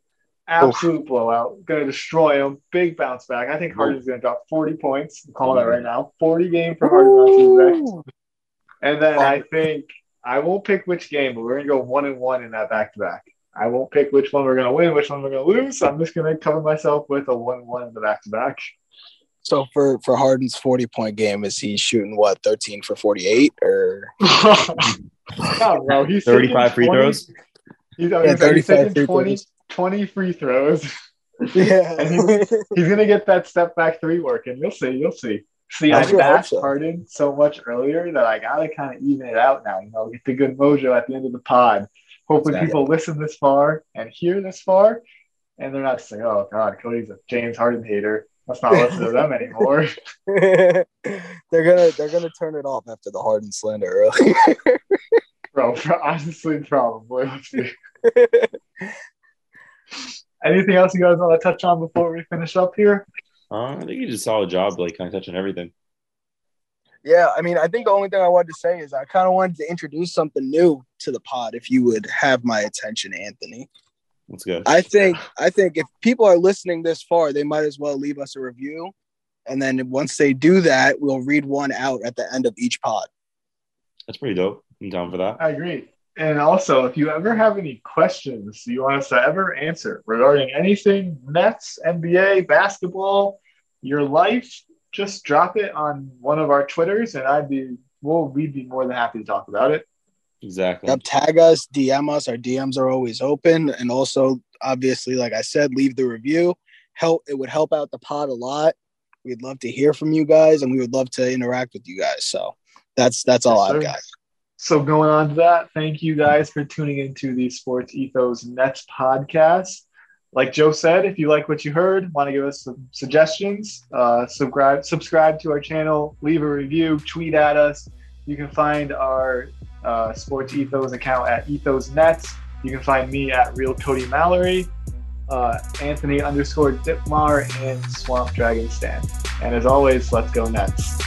Absolute blowout. Going to destroy them. Big bounce back. I think Harden's going to drop 40 points. I'm calling that right now. 40 game for Harden on Tuesday. And then I think I won't pick which game, but we're gonna go one and one in that back to back. I won't pick which one we're gonna win, which one we're gonna lose. I'm just gonna cover myself with a one one in the back to back. So for for Harden's 40 point game, is he shooting what 13 for 48 or No, bro, he's 35 free 20 throws. He's, Yeah, he's 35 taking free 20, throws. 20 free throws. yeah? And He's gonna get that step back three working. You'll see. You'll see. See, I I bashed so. Harden so much earlier that I gotta kind of even it out now. You know, get the good mojo at the end of the pod. Hopefully, Exactly. people listen this far and hear this far, and they're not saying, "Oh God, Cody's a James Harden hater." Let's not listen to them anymore. they're gonna they're gonna turn it off after the Harden slander early. Bro, honestly, probably. Let's see. Anything else you guys want to touch on before we finish up here? Uh, I think he did a solid job, like kind of touching everything. yeah, I mean, I think the only thing I wanted to say is I kind of wanted to introduce something new to the pod. If you would have my attention, Anthony. That's good. I think I think if people are listening this far, they might as well leave us a review, and then once they do that, we'll read one out at the end of each pod. That's pretty dope. I'm down for that. I agree. And also, if you ever have any questions you want us to ever answer regarding anything Nets, NBA, basketball, your life, just drop it on one of our Twitters, and I'd be well, we'd be more than happy to talk about it. Exactly. Yep, tag us, DM us. Our DMs are always open, and also obviously, like I said, leave the review. help it would help out the pod a lot. We'd love to hear from you guys and we would love to interact with you guys. So that's that's all yes, I've got. So going on to that, thank you guys for tuning into the Sports Ethos Nets podcast. Like Joe said, if you like what you heard, want to give us some suggestions, uh, subscribe subscribe to our channel, leave a review, tweet at us. You can find our uh, Sports Ethos account at Ethos Nets. You can find me at Real Cody Mallory, uh, Anthony underscore Dipmar, and Swamp Dragon Stan. And as always, let's go Nets.